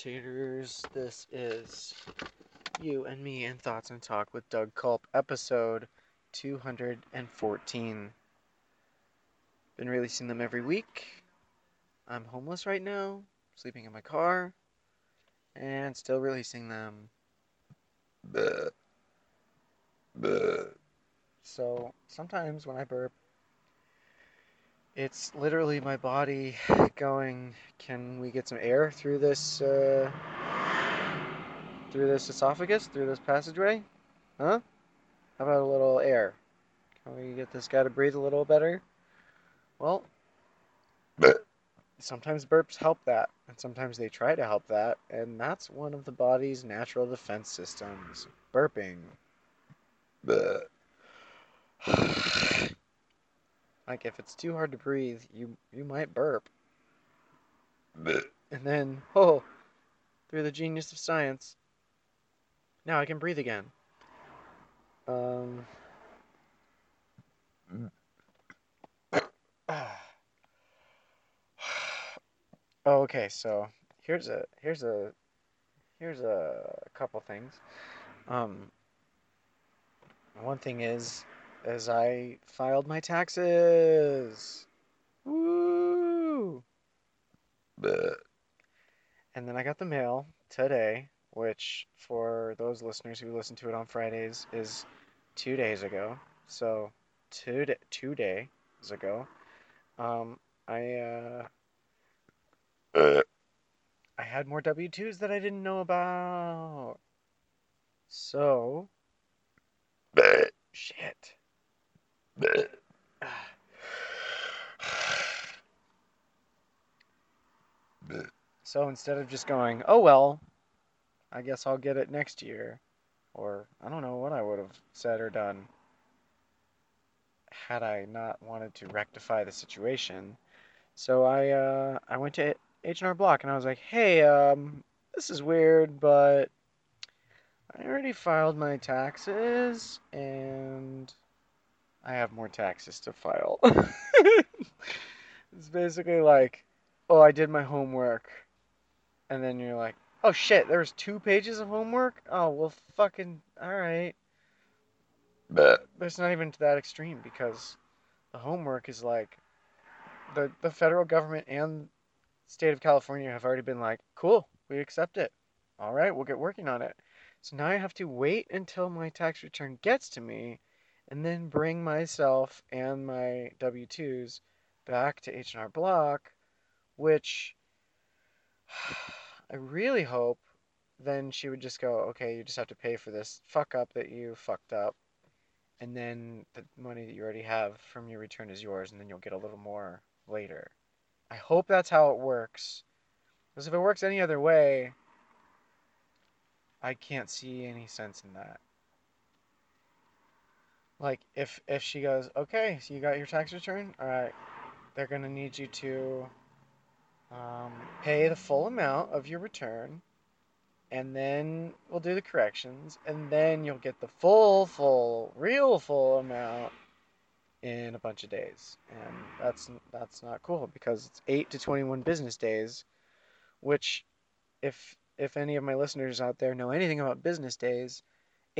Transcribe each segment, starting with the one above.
meditators. This is You and Me and Thoughts and Talk with Doug Culp, episode 214. Been releasing them every week. I'm homeless right now, sleeping in my car, and still releasing them. Bleh. Bleh. So sometimes when I burp, it's literally my body going, can we get some air through this, uh, through this esophagus, through this passageway? Huh? How about a little air? Can we get this guy to breathe a little better? Well, sometimes burps help that, and sometimes they try to help that, and that's one of the body's natural defense systems burping. Like if it's too hard to breathe, you you might burp. And then, oh, through the genius of science, now I can breathe again. Um. Oh, okay. So here's a here's a here's a couple things. Um, one thing is, as I filed my taxes. Woo! Bleh. And then I got the mail today, which for those listeners who listen to it on Fridays is two days ago. So two two days ago, um, I uh, Uh, I had more W twos that I didn't know about. So bleh. shit. So instead of just going, oh well, I guess I'll get it next year, or I don't know what I would have said or done had I not wanted to rectify the situation. So I uh, I went to H&R Block and I was like, hey, um, this is weird, but I already filed my taxes and I have more taxes to file. it's basically like, oh, I did my homework. And then you're like, oh shit, there was two pages of homework? Oh, well, fucking, alright. But it's not even to that extreme because the homework is like, the, the federal government and state of California have already been like, cool, we accept it. All right, we'll get working on it. So now I have to wait until my tax return gets to me and then bring myself and my W-2s back to H&R Block, which I really hope then she would just go, okay, you just have to pay for this fuck up that you fucked up. And then the money that you already have from your return is yours, and then you'll get a little more later. I hope that's how it works. Because if it works any other way, I can't see any sense in that. Like if if she goes, okay, so you got your tax return, all right, they're gonna need you to um, pay the full amount of your return, and then we'll do the corrections, and then you'll get the full, full, real full amount in a bunch of days, and that's that's not cool because it's eight to twenty-one business days, which, if if any of my listeners out there know anything about business days,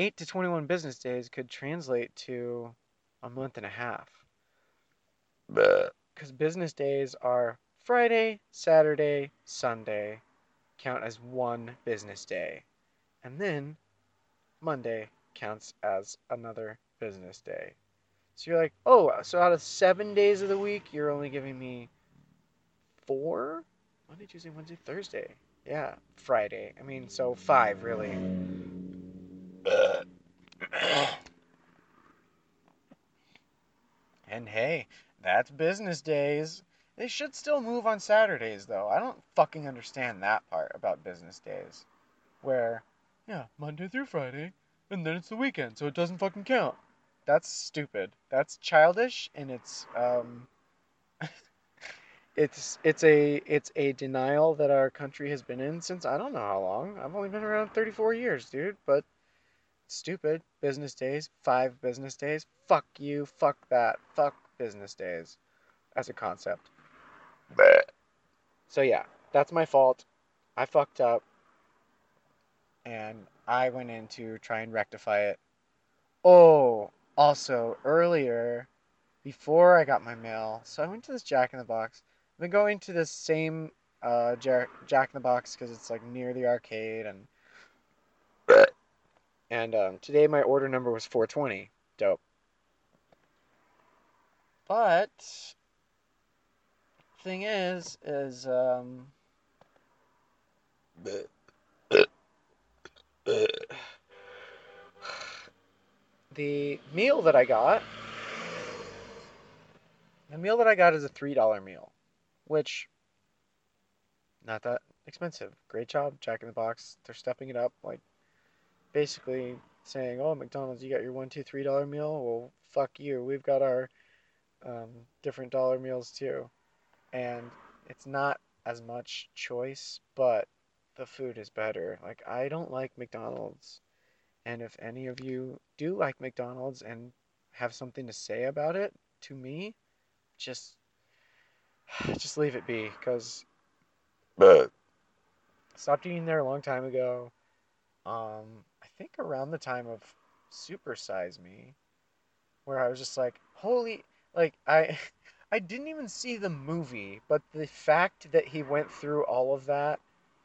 eight to twenty-one business days could translate to a month and a half because business days are Friday, Saturday, Sunday, count as one business day. And then Monday counts as another business day. So you're like, oh, so out of seven days of the week, you're only giving me four? Monday, Tuesday, Wednesday, Thursday. Yeah, Friday. I mean, so five, really. Bleh. And hey, that's business days. They should still move on Saturdays, though. I don't fucking understand that part about business days. Where, yeah, Monday through Friday, and then it's the weekend, so it doesn't fucking count. That's stupid. That's childish, and it's, um, it's, it's a, it's a denial that our country has been in since I don't know how long. I've only been around 34 years, dude, but stupid. Business days, five business days. Fuck you, fuck that, fuck business days as a concept. Bleh. So yeah, that's my fault. I fucked up. and I went in to try and rectify it. Oh, also earlier, before I got my mail, so I went to this Jack in the Box. I've been going to this same uh, Jack Jack in the Box because it's like near the arcade, and. And um, today my order number was 420. Dope. But thing is, is um, the meal that I got, the meal that I got is a three dollar meal, which not that expensive. Great job, Jack in the Box. They're stepping it up, like basically saying, "Oh, McDonald's, you got your one, two, three dollar meal. Well, fuck you. We've got our um, different dollar meals too." And it's not as much choice, but the food is better. Like I don't like McDonald's. And if any of you do like McDonald's and have something to say about it to me, just just leave it be because Bleh. I stopped eating there a long time ago. Um, think around the time of Super Size Me, where I was just like, holy, like I I didn't even see the movie, but the fact that he went through all of that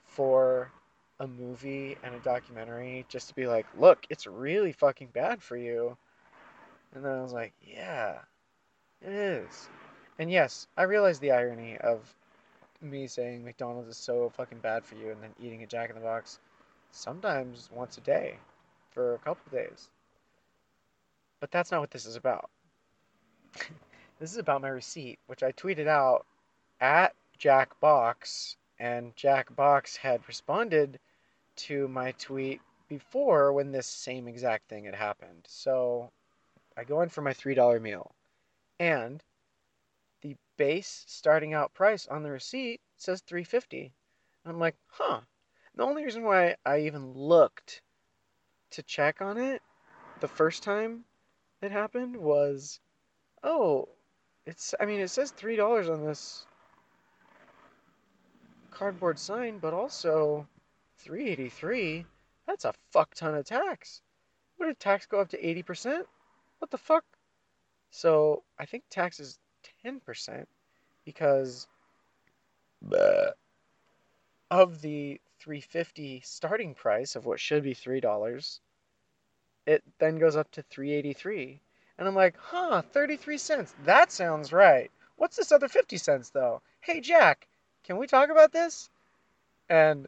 for a movie and a documentary just to be like, look, it's really fucking bad for you. And then I was like, yeah, it is. And yes, I realize the irony of me saying McDonald's is so fucking bad for you and then eating a Jack in the Box sometimes once a day for a couple days. But that's not what this is about. this is about my receipt, which I tweeted out at Jackbox, and Jackbox had responded to my tweet before when this same exact thing had happened. So I go in for my $3 meal, and the base starting out price on the receipt says 350. I'm like, huh. The only reason why I even looked to check on it the first time it happened was, oh, it's I mean it says three dollars on this cardboard sign, but also 383. That's a fuck ton of tax. What did tax go up to 80%? What the fuck? So I think tax is 10% because Bleh. Of the 350 starting price of what should be $3, it then goes up to 383. And I'm like, huh, 33 cents. That sounds right. What's this other 50 cents though? Hey Jack, can we talk about this? And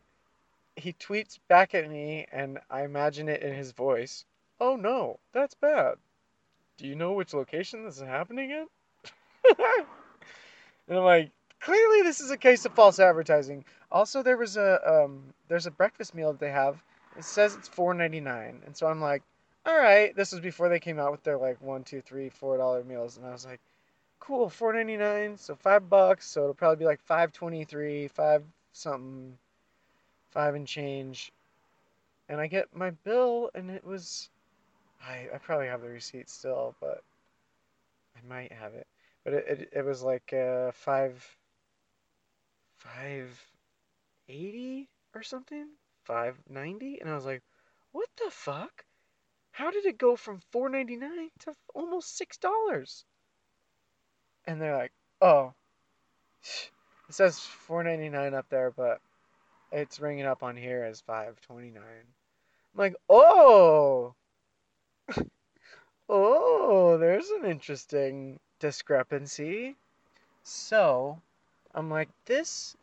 he tweets back at me, and I imagine it in his voice. Oh no, that's bad. Do you know which location this is happening in? and I'm like, clearly this is a case of false advertising. Also, there was a um, there's a breakfast meal that they have. It says it's $4.99, and so I'm like, all right. This was before they came out with their like one, two, three, four dollar meals, and I was like, cool, $4.99, so five bucks. So it'll probably be like 5.23, five something, five and change. And I get my bill, and it was, I I probably have the receipt still, but I might have it. But it it, it was like uh, five five eighty or something, five ninety, and I was like, what the fuck? How did it go from four ninety nine to almost six dollars? And they're like, oh, it says four ninety nine up there, but it's ringing up on here as five twenty nine. I'm like, oh, oh, there's an interesting discrepancy. So, I'm like, this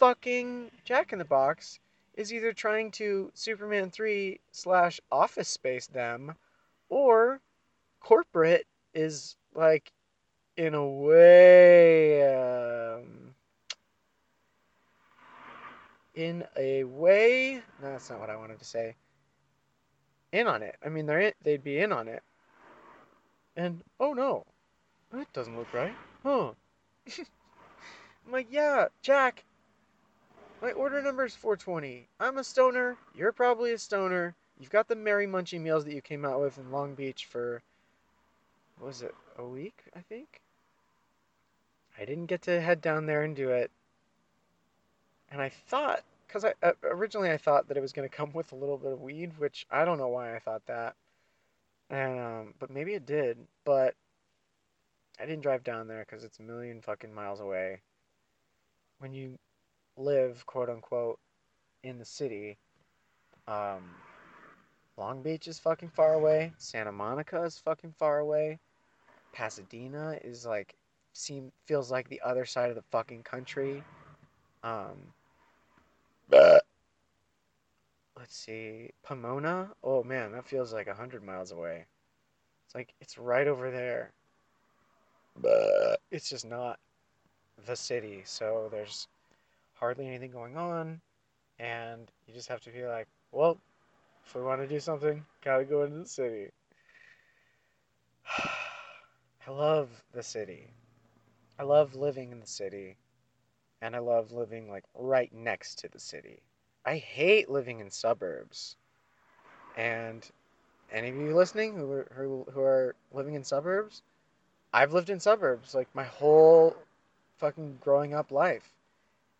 fucking Jack in the Box is either trying to Superman 3 slash Office Space them, or corporate is like, in a way, um, in a way, no, that's not what I wanted to say. In on it. I mean, they're in, they'd be in on it. And oh no, that doesn't look right. Huh. I'm like, yeah, Jack, my order number is 420. I'm a stoner. You're probably a stoner. You've got the Merry Munchie meals that you came out with in Long Beach for, was it, a week, I think? I didn't get to head down there and do it. And I thought because I uh, originally I thought that it was gonna come with a little bit of weed, which I don't know why I thought that, and um, but maybe it did. But I didn't drive down there because it's a million fucking miles away. When you live, quote unquote, in the city, um, Long Beach is fucking far away. Santa Monica is fucking far away. Pasadena is like seem feels like the other side of the fucking country. Um, let's see, Pomona. Oh man, that feels like a hundred miles away. It's like it's right over there. It's just not the city, so there's hardly anything going on, and you just have to be like, well, if we want to do something, gotta go into the city. I love the city. I love living in the city, and I love living like right next to the city. I hate living in suburbs. And any of you listening who are, who, who are living in suburbs, I've lived in suburbs like my whole fucking growing up life,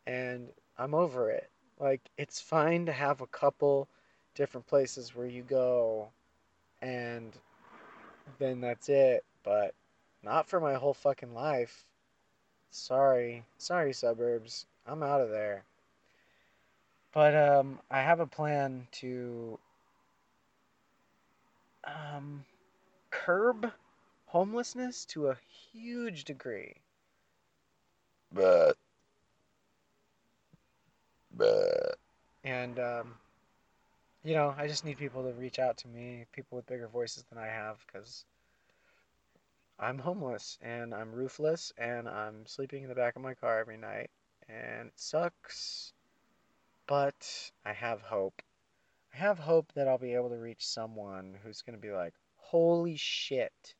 and I'm over it. Like, it's fine to have a couple different places where you go, and then that's it, but not for my whole fucking life. Sorry. Sorry, suburbs. I'm out of there. But um I have a plan to um curb homelessness to a huge degree. bah, And um you know, I just need people to reach out to me, people with bigger voices than I have cuz I'm homeless and I'm roofless and I'm sleeping in the back of my car every night and it sucks, but I have hope. I have hope that I'll be able to reach someone who's going to be like, holy shit,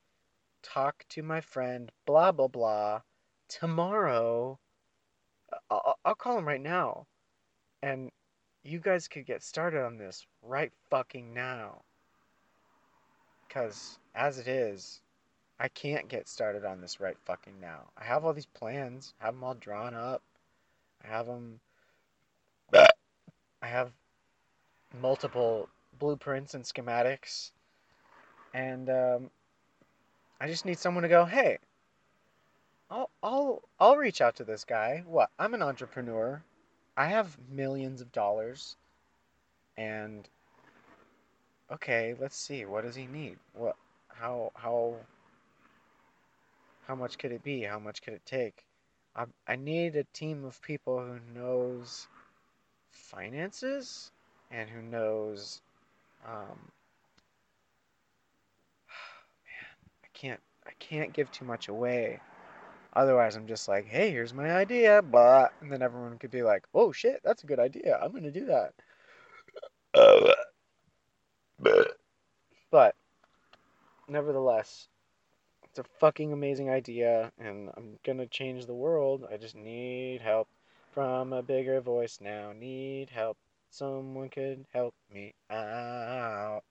talk to my friend, blah, blah, blah, tomorrow. I'll, I'll call him right now. And you guys could get started on this right fucking now. Because as it is, I can't get started on this right fucking now. I have all these plans, I have them all drawn up. I have them, I have multiple blueprints and schematics, and um, I just need someone to go, hey, I'll, I'll, I'll reach out to this guy. What? I'm an entrepreneur. I have millions of dollars, and okay, let's see. What does he need? What? How? How? How much could it be? How much could it take? I, I need a team of people who knows finances and who knows um, I can't I can't give too much away. Otherwise, I'm just like, hey, here's my idea, but and then everyone could be like, oh shit, that's a good idea. I'm gonna do that. uh, bah, But nevertheless, it's a fucking amazing idea, and I'm gonna change the world. I just need help from a bigger voice now. Need help. Someone could help me out.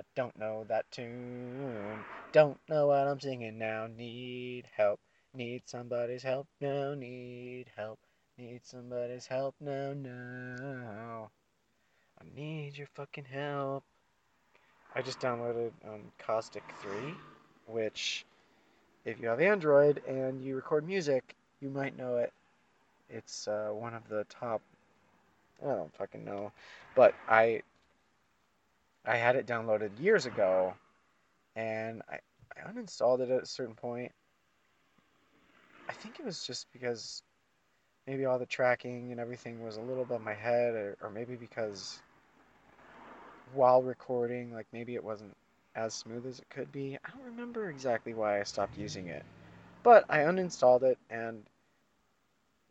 I don't know that tune. Don't know what I'm singing now. Need help. Need somebody's help now. Need help. Need somebody's help now. Now. I need your fucking help. I just downloaded um, Caustic 3, which, if you have Android and you record music, you might know it. It's uh, one of the top. I don't fucking know, but I I had it downloaded years ago, and I, I uninstalled it at a certain point. I think it was just because maybe all the tracking and everything was a little above my head, or, or maybe because while recording, like maybe it wasn't as smooth as it could be. I don't remember exactly why I stopped using it, but I uninstalled it, and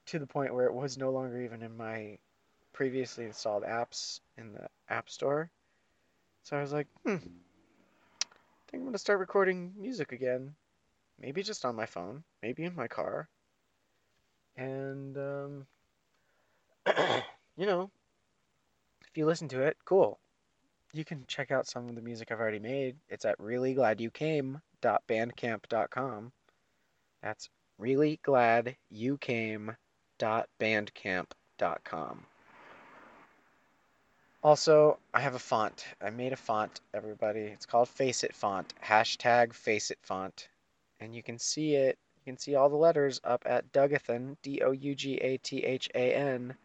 to the point where it was no longer even in my previously installed apps in the App Store. So I was like, hmm, I think I'm gonna start recording music again. Maybe just on my phone, maybe in my car. And um, you know, if you listen to it, cool. You can check out some of the music I've already made. It's at reallyglad.you.came.bandcamp.com. That's reallyglad.you.came.bandcamp.com. Also, I have a font. I made a font, everybody. It's called Face It Font. Hashtag Face It Font. And you can see it. You can see all the letters up at Dougathan, D O U G A T H A N,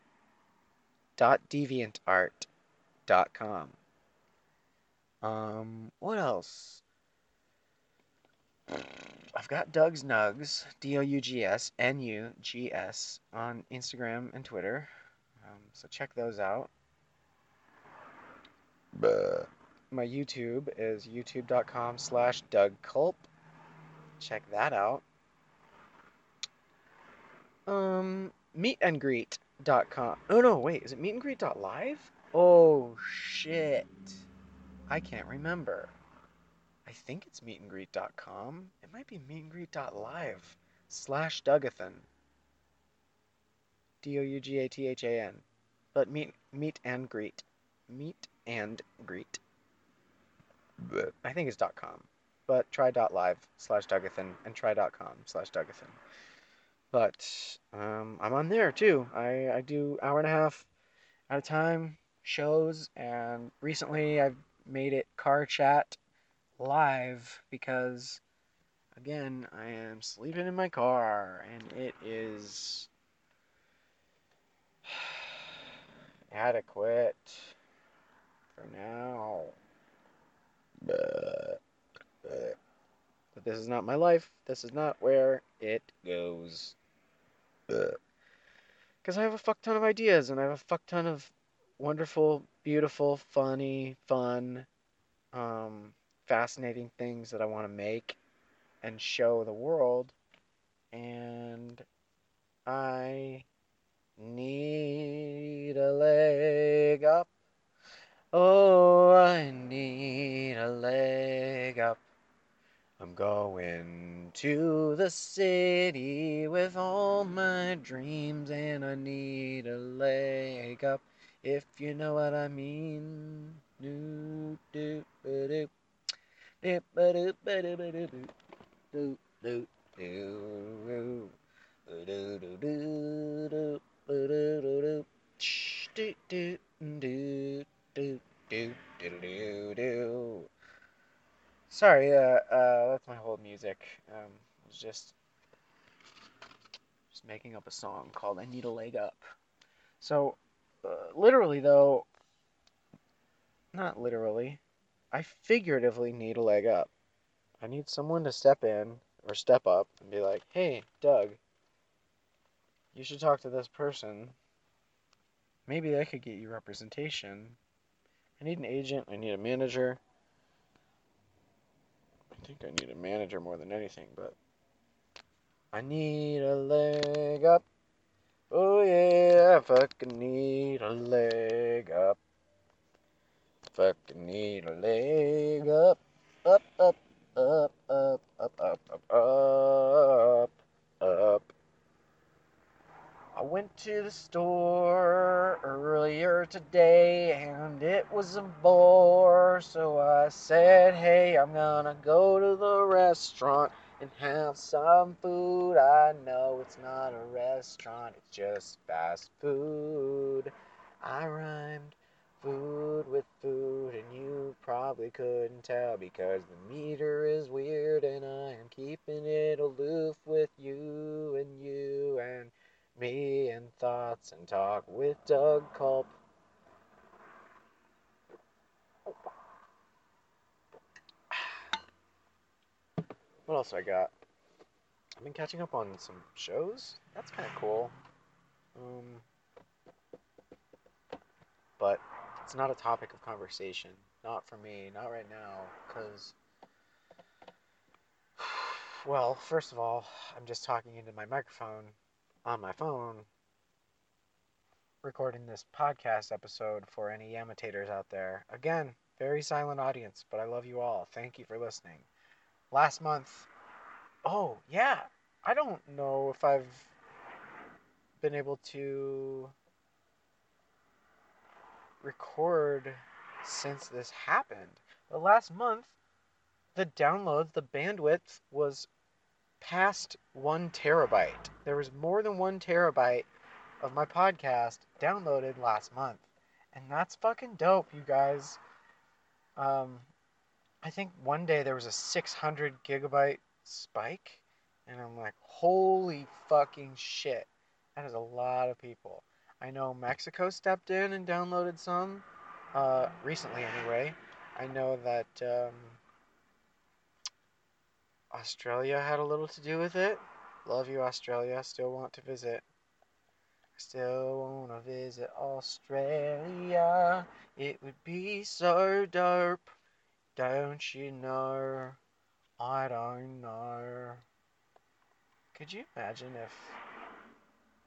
dot deviantart dot com. Um, what else? I've got Doug's Nugs, D O U G S N U G S, on Instagram and Twitter. Um, so check those out. My YouTube is youtube.com slash Doug Culp. Check that out. Um, meetandgreet.com. Oh no, wait, is it meetandgreet.live? Oh shit. I can't remember. I think it's meetandgreet.com. It might be meetandgreet.live slash Dougathan. D O U G A T H A N. But meet meet and greet. Meet and greet. Buh. I think it's .com, but try dot .live slash Dougathan and try dot .com slash Dougathan. But um, I'm on there too. I, I do hour and a half at a time shows, and recently I've made it car chat live because, again, I am sleeping in my car, and it is adequate for now. Buh. But this is not my life. This is not where it goes. Because I have a fuck ton of ideas and I have a fuck ton of wonderful, beautiful, funny, fun, um, fascinating things that I want to make and show the world. And I need a leg up. Oh, I need a leg up. I'm going to the city with all my dreams, and I need a leg up, if you know what I mean. Do, do. Do, do. Do, do, do. Do, do, do do do do do do. Sorry, uh, uh, that's my whole music. Um, I was just just making up a song called "I Need a Leg Up." So, uh, literally though, not literally, I figuratively need a leg up. I need someone to step in or step up and be like, "Hey, Doug, you should talk to this person. Maybe they could get you representation I need an agent. I need a manager." I think I need a manager more than anything, but I need a leg up. Oh yeah, I fucking need a leg up. Fucking need a leg up. Up, up, up, up, up, up, up, up, up. I went to the store earlier today and it was a bore. So I said, hey, I'm gonna go to the restaurant and have some food. I know it's not a restaurant, it's just fast food. I rhymed food with food, and you probably couldn't tell because the meter is weird, and I am keeping it aloof with you and you and me and thoughts and talk with Doug Culp. What else I got? I've been catching up on some shows. That's kind of cool. Um, but it's not a topic of conversation. Not for me. Not right now. Because, well, first of all, I'm just talking into my microphone on my phone, recording this podcast episode for any Yamitators out there. Again, very silent audience, but I love you all. Thank you for listening. Last month, oh, yeah, I don't know if I've been able to record since this happened. But last month, the downloads, the bandwidth was past one terabyte. There was more than one terabyte of my podcast downloaded last month. and that's fucking dope, you guys. Um, I think one day there was a 600 gigabyte spike, and I'm like, holy fucking shit, that is a lot of people. I know Mexico stepped in and downloaded some, uh, recently anyway. I know that um, Australia had a little to do with it. Love you, Australia. Still want to visit. Still want to visit Australia. It would be so dope. Don't you know? I don't know. Could you imagine if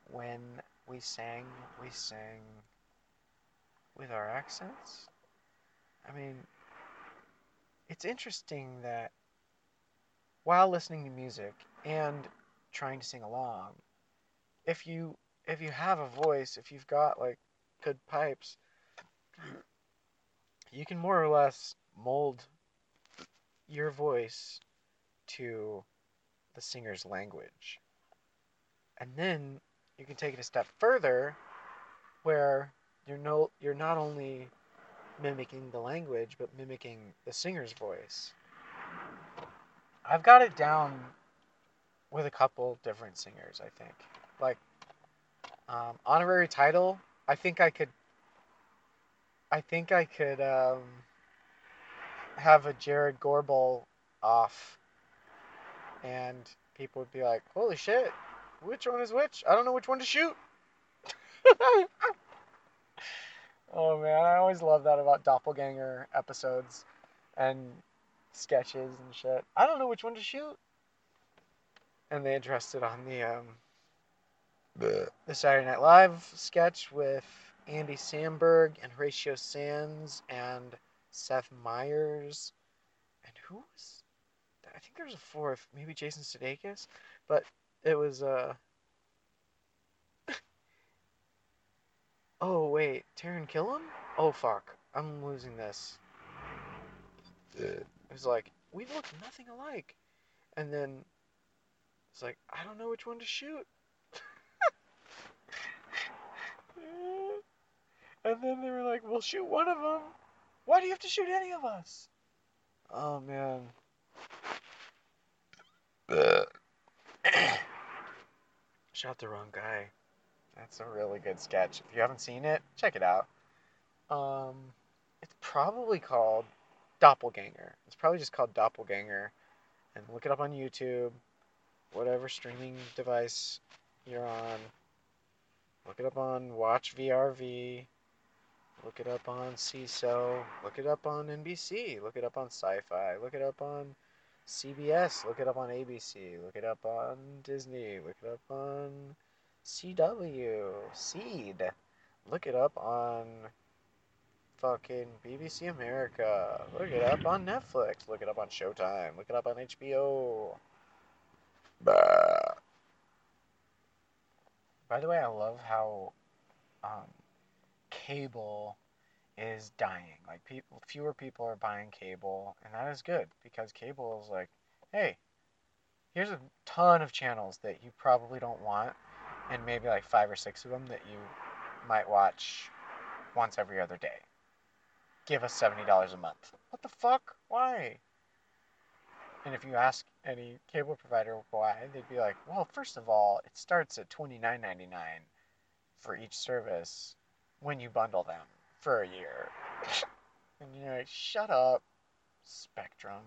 when we sang, we sang with our accents? I mean, it's interesting that while listening to music and trying to sing along, if you if you have a voice, if you've got like good pipes, you can more or less mold your voice to the singer's language. And then you can take it a step further where you're no you're not only mimicking the language but mimicking the singer's voice. I've got it down with a couple different singers, I think. Like um, honorary title, I think I could I think I could um, have a Jarrod Gorbel off and people would be like, "Holy shit, which one is which? I don't know which one to shoot." oh man, I always love that about doppelganger episodes and sketches and shit. I don't know which one to shoot. And they addressed it on the um, the Saturday Night Live sketch with Andy Samberg and Horatio Sanz and Seth Meyers. And who was I think there was a fourth, maybe Jason Sudeikis, but it was uh Oh wait, Taran Killam? Oh fuck. I'm losing this. It was like, we look nothing alike. And then it's like, I don't know which one to shoot. and then they were like, we'll shoot one of them. Why do you have to shoot any of us? Oh man. Shot the wrong guy. That's a really good sketch. If you haven't seen it, check it out. Um, it's probably called Doppelganger. It's probably just called Doppelganger. And look it up on YouTube, whatever streaming device you're on. Look it up on Watch VRV. Look it up on Seeso. Look it up on NBC. Look it up on Sci-Fi. Look it up on CBS. Look it up on ABC. Look it up on Disney. Look it up on CW. Seed. Look it up on fucking BBC America. Look it up on Netflix. Look it up on Showtime. Look it up on HBO. Bah. By the way, I love how um, cable is dying. Like people, fewer people are buying cable, and that is good because cable is like, hey, here's a ton of channels that you probably don't want, and maybe like five or six of them that you might watch once every other day. Give us seventy dollars a month. What the fuck? Why? And if you ask any cable provider why, they'd be like, well, first of all, it starts at twenty nine ninety nine for each service when you bundle them for a year. and you're like, shut up, Spectrum.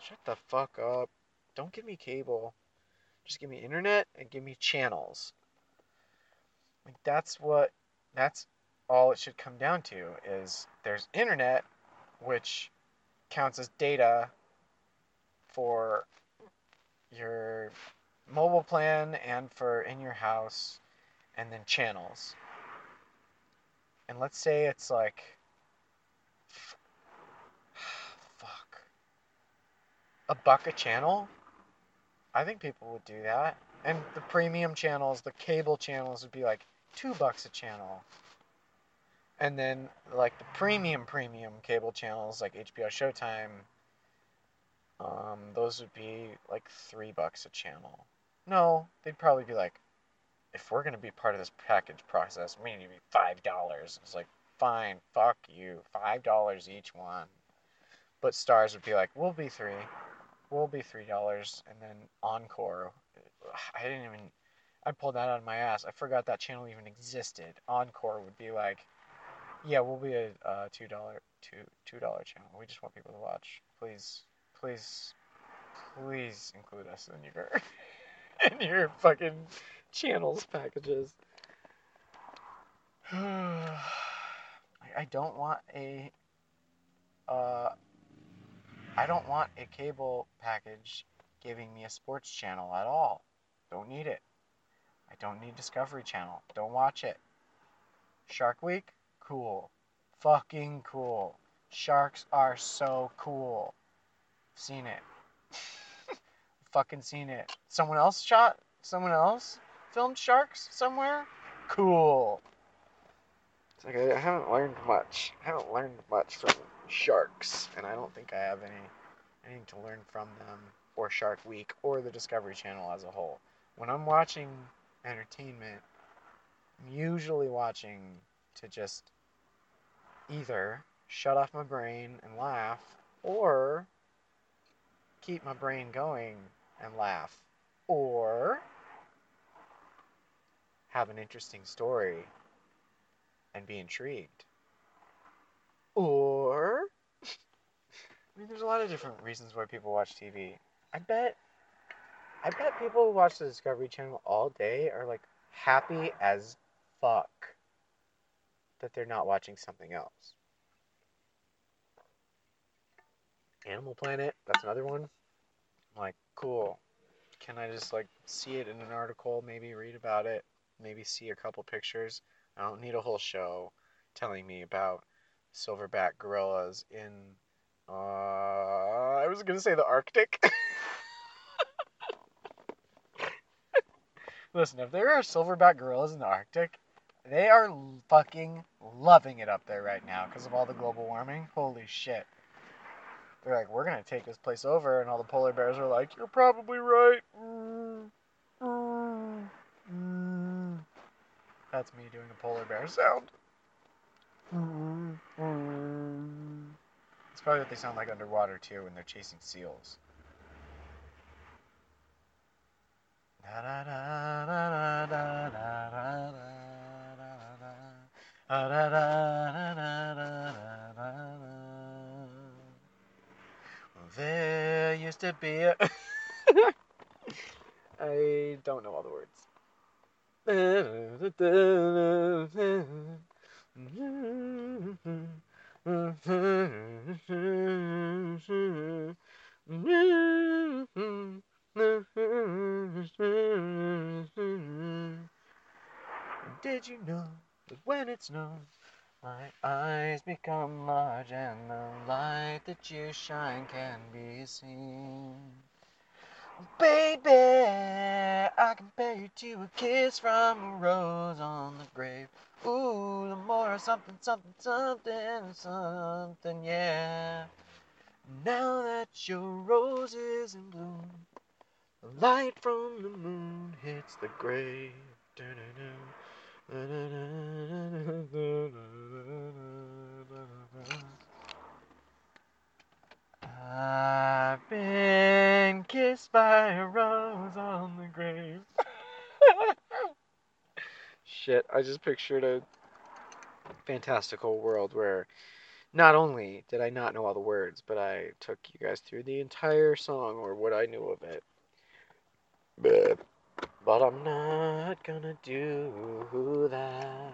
Shut the fuck up. Don't give me cable. Just give me internet and give me channels. Like that's what that's all it should come down to is there's internet which counts as data for your mobile plan and for in your house and then channels. And let's say it's like fuck. A buck a channel? I think people would do that. And the premium channels the cable channels would be like two bucks a channel and then like the premium premium cable channels like hbo showtime um, those would be like three bucks a channel no they'd probably be like if we're going to be part of this package process we need to be five dollars it's like fine, fuck you, five dollars each one. But Starz would be like, we'll be three, we'll be three dollars, and then Encore. I didn't even. I pulled that out of my ass. I forgot that channel even existed. Encore would be like, yeah, we'll be a uh, two dollar two two dollar channel. We just want people to watch. Please, please, please include us in your in your fucking channels packages. I don't want a uh I don't want a cable package giving me a sports channel at all. Don't need it. I don't need Discovery Channel. Don't watch it. Shark Week? Cool. Fucking cool. Sharks are so cool. Seen it. Fucking seen it. Someone else shot? Someone else filmed sharks somewhere? Cool. It's like I, haven't learned much. I haven't learned much from sharks, and I don't think I have any anything to learn from them or Shark Week or the Discovery Channel as a whole. When I'm watching entertainment, I'm usually watching to just either shut off my brain and laugh or keep my brain going and laugh or have an interesting story and be intrigued or I mean there's a lot of different reasons why people watch TV. I bet I bet people who watch the Discovery Channel all day are like happy as fuck that they're not watching something else. Animal Planet, that's another one. I'm like, cool. Can I just like see it in an article, maybe read about it, maybe see a couple pictures? I don't need a whole show telling me about silverback gorillas in uh I was gonna say the Arctic. Listen, if there are silverback gorillas in the Arctic, they are fucking loving it up there right now because of all the global warming. Holy shit. They're like, we're gonna take this place over, and all the polar bears are like, you're probably right. Mm, mm, mm. That's me doing a polar bear sound. It's probably what they sound like underwater too when they're chasing seals. There used to be a. I don't know all the words. Did you know that when it snows, my eyes become large and the light that you shine can be seen? Baby, I compare you to a kiss from a rose on the grave. Ooh, the more something, something, something, something, yeah. Now that your rose is in bloom, the light from the moon hits the grave. I've been kissed by a rose on the grave. Shit, I just pictured a fantastical world where not only did I not know all the words, but I took you guys through the entire song or what I knew of it. Bleh. But I'm not gonna do that.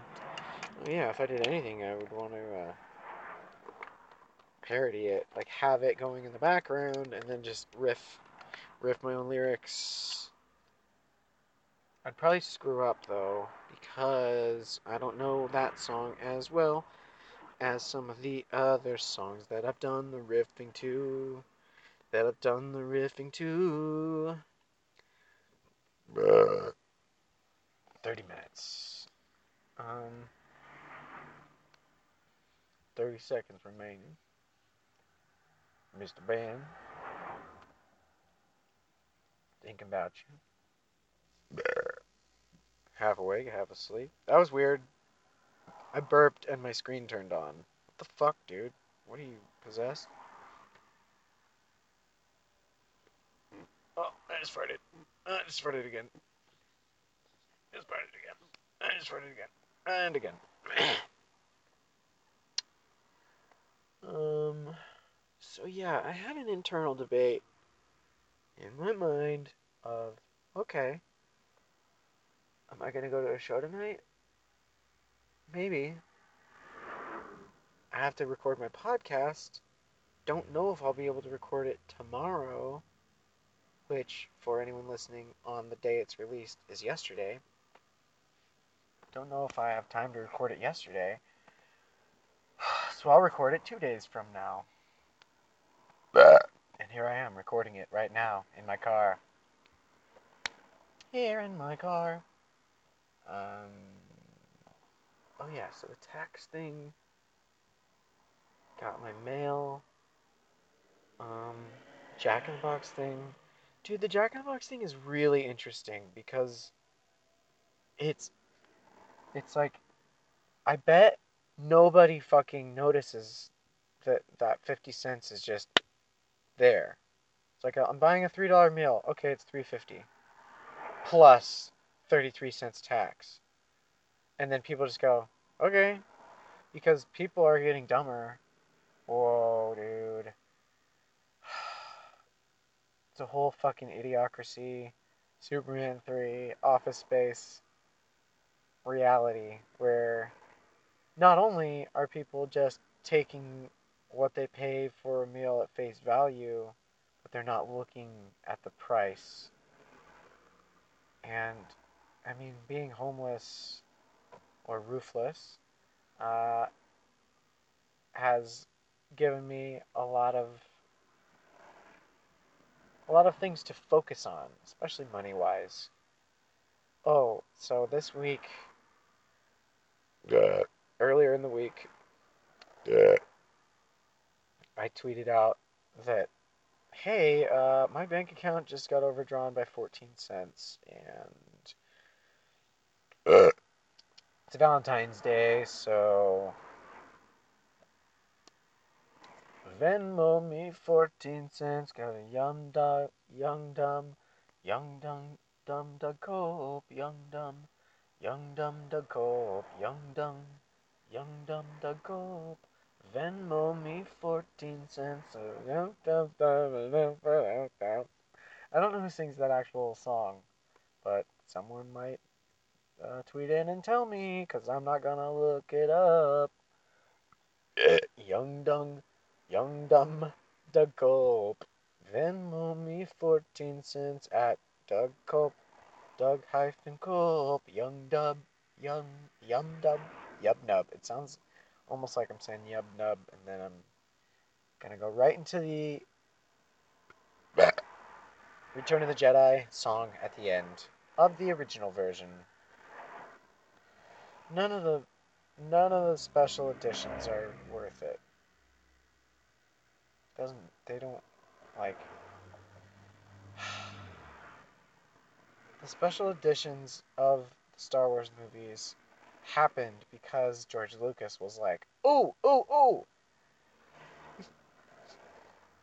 Yeah, if I did anything, I would want to uh, parody it, like have it going in the background, and then just riff, riff my own lyrics. I'd probably screw up though, because I don't know that song as well as some of the other songs that I've done the riffing to. That I've done the riffing to. Bleh. 30 minutes. Um, 30 seconds remaining. Mr. Ben, thinking about you. Half awake, half asleep. That was weird. I burped and my screen turned on. What the fuck, dude? What are you possessed? Oh, I just farted. I just farted again. Just farted again. I just read it again. And again. um. So yeah, I had an internal debate in my mind of okay, am I gonna go to a show tonight? Maybe. I have to record my podcast. Don't know if I'll be able to record it tomorrow, which, for anyone listening on the day it's released, is yesterday. Don't know if I have time to record it yesterday. So I'll record it two days from now. And here I am recording it right now in my car. Here in my car. Um. Oh yeah, so the tax thing. Got my mail. Um, Jack in the Box thing. Dude, the Jack in the Box thing is really interesting because it's it's like I bet nobody fucking notices that that 50 cents is just there. It's like I'm buying a $3 meal. Okay, it's 350 plus 33 cents tax. And then people just go, "Okay." Because people are getting dumber. Whoa, dude. A whole fucking idiocracy. Superman 3, Office Space reality where not only are people just taking what they pay for a meal at face value, but they're not looking at the price. And I mean, being homeless or roofless uh, has given me a lot of a lot of things to focus on, especially money wise. Oh, so this week, Yeah. earlier in the week, Yeah. I tweeted out that, hey, uh, my bank account just got overdrawn by 14 cents, and it's Valentine's Day, so Venmo me 14 cents, got a young dum, young dumb, young dumb, dumb da cope, young dumb, young dumb da cope, young dumb, young dumb da cope. Venmo me 14 cents. Young Dum Dum I don't know who sings that actual song, but someone might uh, tweet in and tell me, because I'm not gonna look it up. Young dung, young dumb, Doug Cope. Venmo me 14 cents at Doug Cope. Doug hyphen Cope. Young dub, young, yum dub, yub nub. It sounds almost like I'm saying yub nub, and then I'm gonna go right into the Return of the Jedi song at the end of the original version. None of the none of the special editions are worth it. Doesn't they don't like the special editions of the Star Wars movies happened because George Lucas was like, "Oh, oh, oh.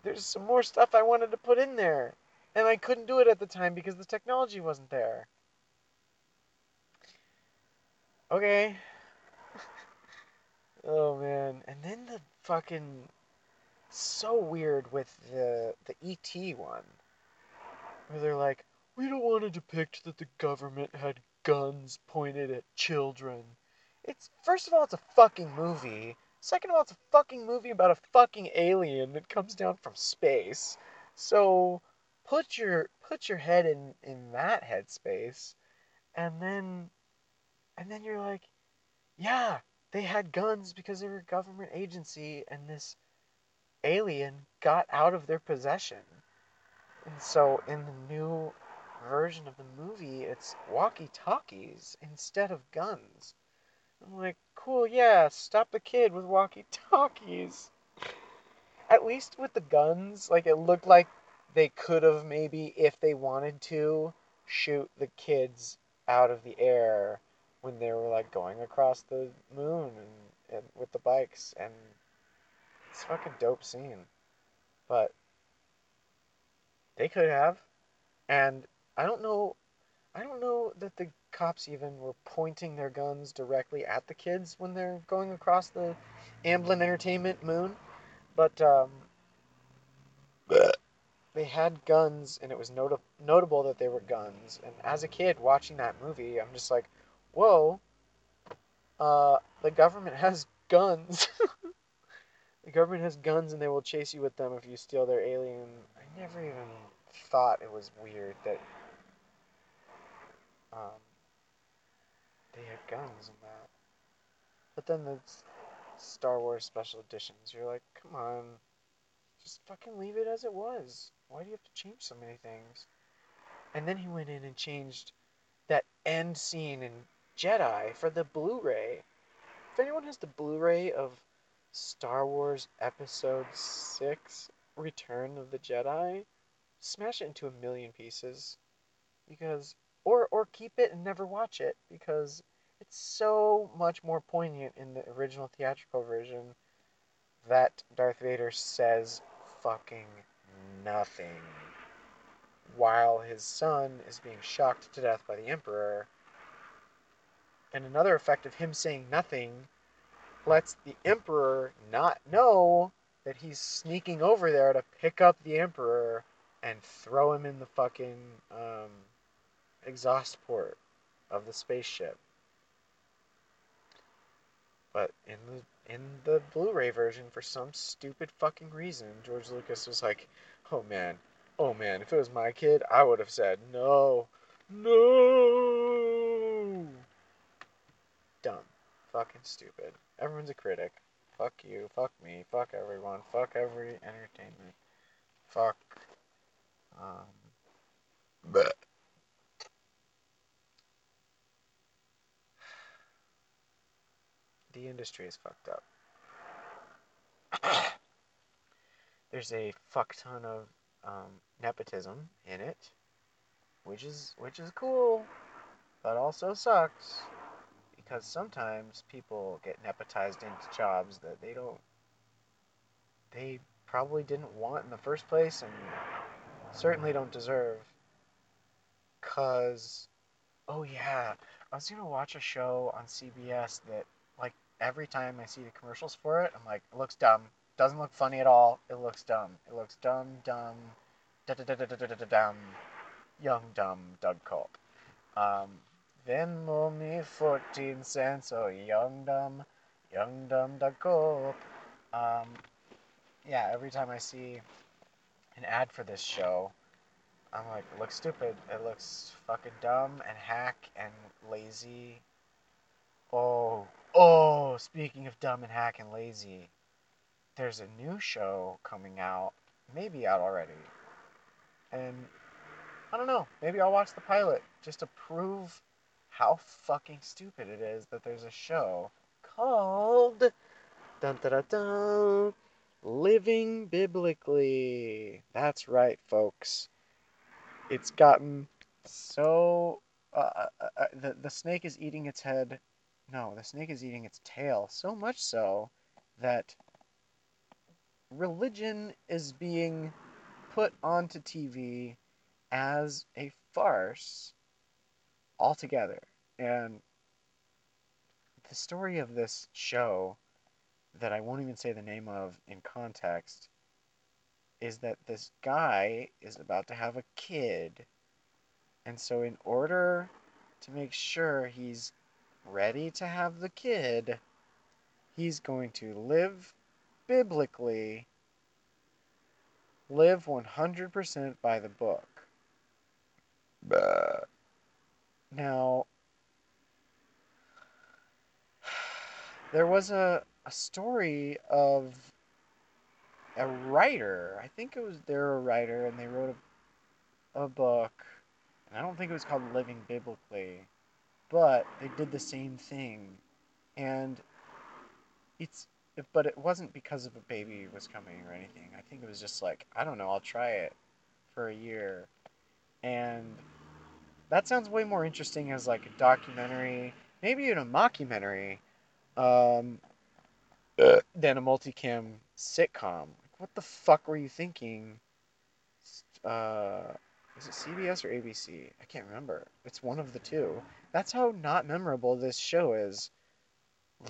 There's some more stuff I wanted to put in there." And I couldn't do it at the time because the technology wasn't there. Okay. oh man. And then the fucking so weird with the the ET one. Where they're like, we don't want to depict that the government had guns pointed at children. It's first of all, it's a fucking movie. Second of all, it's a fucking movie about a fucking alien that comes down from space. So put your put your head in in that headspace and then and then you're like yeah they had guns because they were a government agency and this alien got out of their possession. And so in the new version of the movie it's walkie talkies instead of guns. I'm like cool yeah stop the kid with walkie talkies at least with the guns like it looked like they could have maybe, if they wanted to, shoot the kids out of the air when they were like going across the moon and, and with the bikes and it's fucking dope scene. But they could have. And I don't know I don't know that the cops even were pointing their guns directly at the kids when they're going across the Amblin Entertainment moon. But um, they had guns, and it was nota- notable that they were guns. And as a kid watching that movie, I'm just like, whoa, uh, the government has guns. the government has guns, and they will chase you with them if you steal their alien. I never even thought it was weird that um, they had guns in that. But then the Star Wars special editions, you're like, come on, just fucking leave it as it was. Why do you have to change so many things? And then he went in and changed that end scene in Jedi for the Blu-ray. If anyone has the Blu-ray of Star Wars Episode 6 Return of the Jedi, smash it into a million pieces because or or keep it and never watch it because it's so much more poignant in the original theatrical version that Darth Vader says fucking nothing while his son is being shocked to death by the Emperor. And another effect of him saying nothing lets the Emperor not know that he's sneaking over there to pick up the Emperor and throw him in the fucking um, exhaust port of the spaceship. But in the in the Blu-ray version, for some stupid fucking reason, George Lucas was like, "Oh man, oh man, if it was my kid, I would have said no, no." Dumb, fucking stupid. Everyone's a critic. Fuck you. Fuck me. Fuck everyone. Fuck every entertainment. Fuck. Um, Bleh. the industry is fucked up. There's a fuck ton of um, nepotism in it, which is which is cool, but also sucks because sometimes people get nepotized into jobs that they don't they probably didn't want in the first place and certainly don't deserve. Cause, oh yeah, I was gonna watch a show on CBS that like every time I see the commercials for it, I'm like, it looks dumb. Doesn't look funny at all. It looks dumb. It looks dumb, dumb, da da da da da da da dumb, young dumb Doug Culp. Um, Venmo me 14 cents, oh young dumb, young dumb Doug Culp. Um, yeah, every time I see an ad for this show, I'm like, it looks stupid. It looks fucking dumb and hack and lazy. Oh, oh, speaking of dumb and hack and lazy, there's a new show coming out, maybe out already. And I don't know, maybe I'll watch the pilot just to prove how fucking stupid it is that there's a show called dun, dun, dun, Living Biblically. That's right, folks. It's gotten so uh, uh, uh, the the snake is eating its head. No, the snake is eating its tail. So much so that religion is being put onto TV as a farce altogether. And the story of this show that I won't even say the name of in context is that this guy is about to have a kid. And so, in order to make sure he's ready to have the kid, he's going to live biblically, live 100% by the book. Bleh. Now, there was a, a story of a writer. I think it was they're a writer and they wrote a, a book. And I don't think it was called Living Biblically, but they did the same thing. And it's but it wasn't because of a baby was coming or anything. I think it was just like, I don't know, I'll try it for a year. And that sounds way more interesting as like a documentary maybe even a mockumentary, um, Uh. than a multicam sitcom. Like, what the fuck were you thinking? Uh, is it CBS or ABC? I can't remember. It's one of the two. That's how not memorable this show is.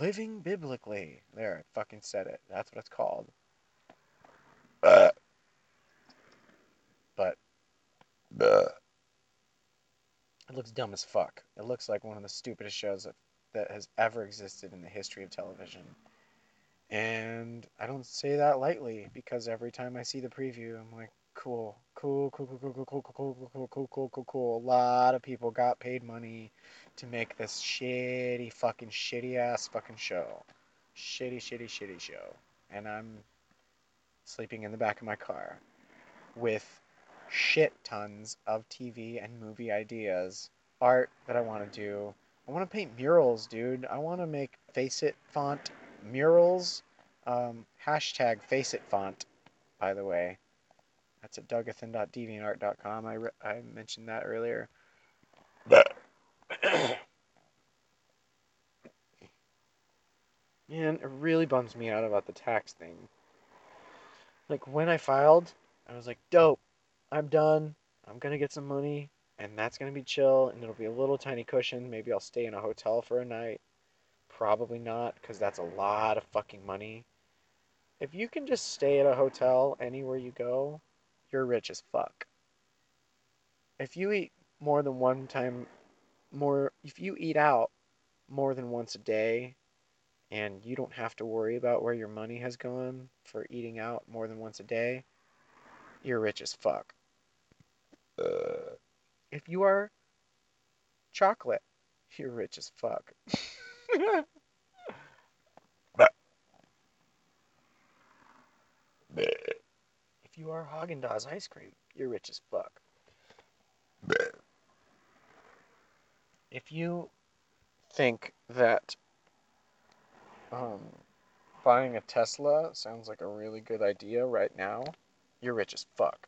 Living biblically. There, I fucking said it. That's what it's called. Bah. But Bah. It looks dumb as fuck. It looks like one of the stupidest shows that, that has ever existed in the history of television. And I don't say that lightly because every time I see the preview, I'm like, cool, cool, cool, cool, cool, cool, cool, cool, cool, cool, cool, cool, cool, cool. A lot of people got paid money to make this shitty, fucking shitty ass fucking show. Shitty, shitty, shitty show. And I'm sleeping in the back of my car with shit tons of TV and movie ideas, art that I want to do. I want to paint murals, dude. I want to make Faceit font murals. Um, hashtag Faceit font, by the way. That's at dougathan.deviantart.com. I, re- I mentioned that earlier. Man, it really bums me out about the tax thing. Like when I filed, I was like, dope, I'm done. I'm gonna get some money, and that's gonna be chill, and it'll be a little tiny cushion. Maybe I'll stay in a hotel for a night. Probably not, because that's a lot of fucking money. If you can just stay at a hotel anywhere you go, you're rich as fuck. If you eat more than one time, more, if you eat out more than once a day, and you don't have to worry about where your money has gone for eating out more than once a day, you're rich as fuck. Uh. If you are chocolate, you're rich as fuck. If you are Haagen Dazs ice cream, you're rich as fuck. If you think that um, buying a Tesla sounds like a really good idea right now, you're rich as fuck.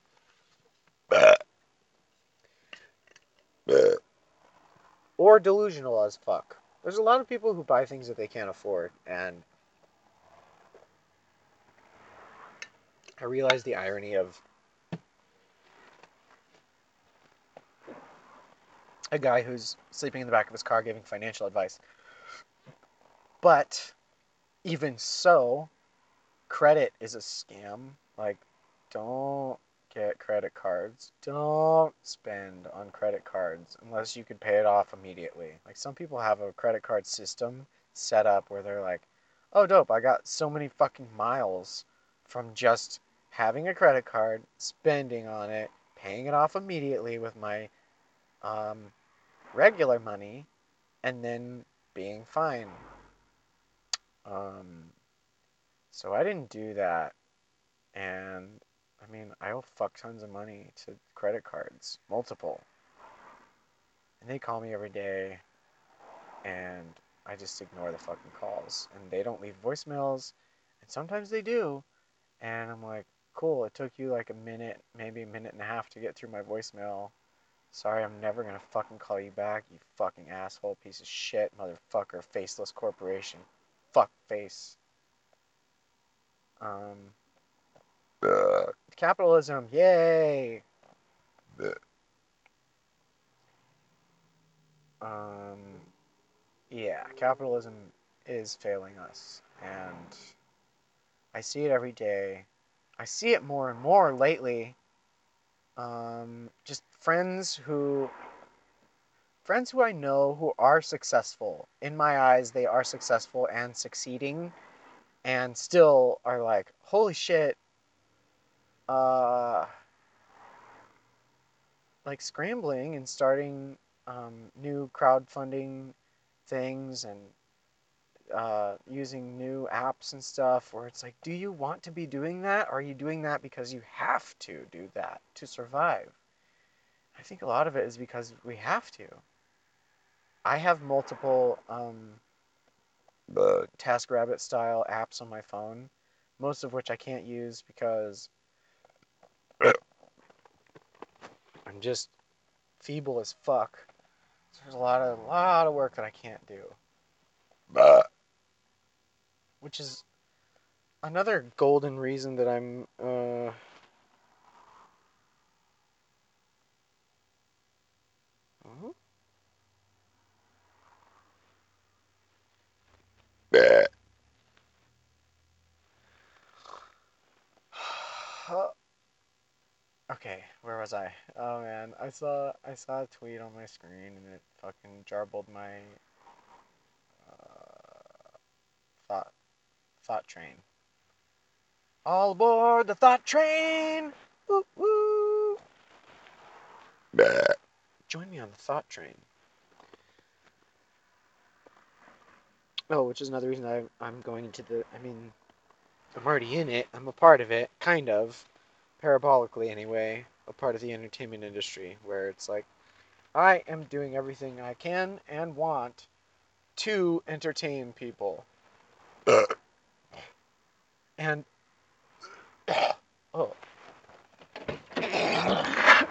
Or delusional as fuck. There's a lot of people who buy things that they can't afford, and I realize the irony of a guy who's sleeping in the back of his car giving financial advice. But even so, credit is a scam. Like, don't get credit cards. Don't spend on credit cards unless you can pay it off immediately. Like, some people have a credit card system set up where they're like, oh, dope, I got so many fucking miles from just having a credit card, spending on it, paying it off immediately with my um, regular money, and then being fine. Um, so I didn't do that, and I mean I owe fuck tons of money to credit cards, multiple, and they call me every day, and I just ignore the fucking calls, and they don't leave voicemails, and sometimes they do, and I'm like, cool, it took you like a minute, maybe a minute and a half to get through my voicemail. Sorry, I'm never gonna fucking call you back, you fucking asshole, piece of shit, motherfucker, faceless corporation. Fuck face. Um, Bah. Capitalism, yay! Bah. Um, yeah, capitalism is failing us, and I see it every day. I see it more and more lately. Um, just friends who, friends who I know who are successful. In my eyes, they are successful and succeeding, and still are like, holy shit. Uh, like scrambling and starting um, new crowdfunding things and uh, using new apps and stuff where it's like, do you want to be doing that? Or are you doing that because you have to do that to survive? I think a lot of it is because we have to. I have multiple um, TaskRabbit style apps on my phone, most of which I can't use because I'm just feeble as fuck. there's a lot of lot of work that I can't do, bah, which is another golden reason that I'm uh mhm. bah, okay, where was I? Oh man, I saw I saw a tweet on my screen and it fucking jarbled my uh, thought thought train. All aboard the thought train! Woo woo! Join me on the thought train. Oh, which is another reason I, I'm going into the. I mean, I'm already in it. I'm a part of it, kind of, parabolically anyway. A part of the entertainment industry, where it's like, I am doing everything I can and want to entertain people. And oh,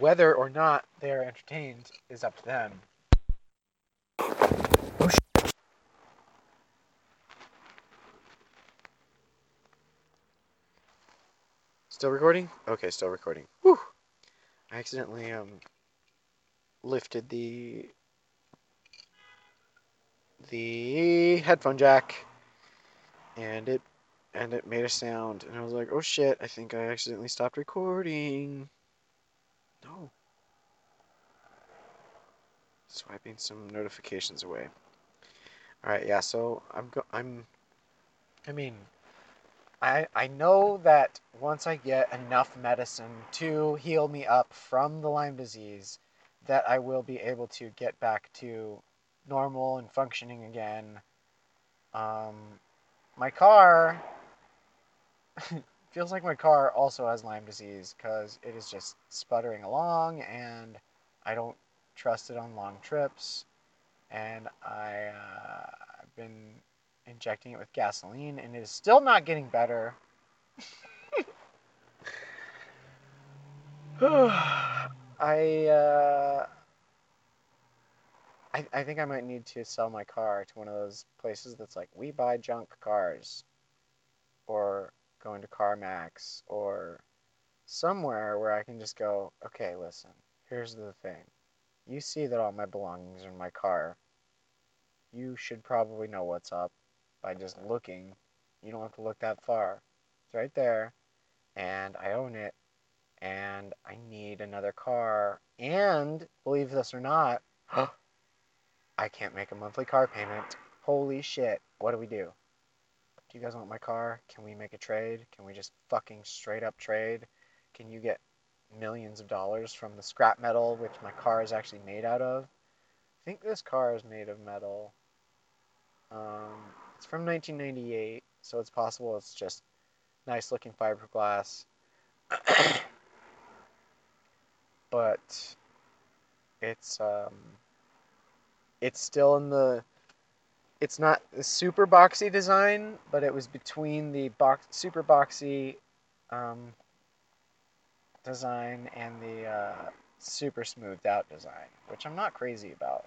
whether or not they are entertained is up to them. Still recording? Okay, still recording. Whew. I accidentally um lifted the the headphone jack and it and it made a sound and I was like, "Oh shit, I think I accidentally stopped recording." No. Swiping some notifications away. All right, yeah, so I'm go I'm I mean, I I know that once I get enough medicine to heal me up from the Lyme disease that I will be able to get back to normal and functioning again. Um my car feels like my car also has Lyme disease because it is just sputtering along and I don't trust it on long trips. And I, uh, I've been injecting it with gasoline and it is still not getting better. I, uh, I, I think I might need to sell my car to one of those places that's like, we buy junk cars. Or go into CarMax or somewhere where I can just go, okay, listen, here's the thing. You see that all my belongings are in my car. You should probably know what's up by just looking. You don't have to look that far. It's right there. And I own it. And I need another car. And believe this or not, I can't make a monthly car payment. Holy shit. What do we do? Do you guys want my car? Can we make a trade? Can we just fucking straight up trade? Can you get millions of dollars from the scrap metal which my car is actually made out of? I think this car is made of metal. Um, it's from 1998, so it's possible it's just nice looking fiberglass. but it's um, it's still in the it's not a super boxy design, but it was between the box super boxy um, design and the uh, super smoothed out design, which I'm not crazy about.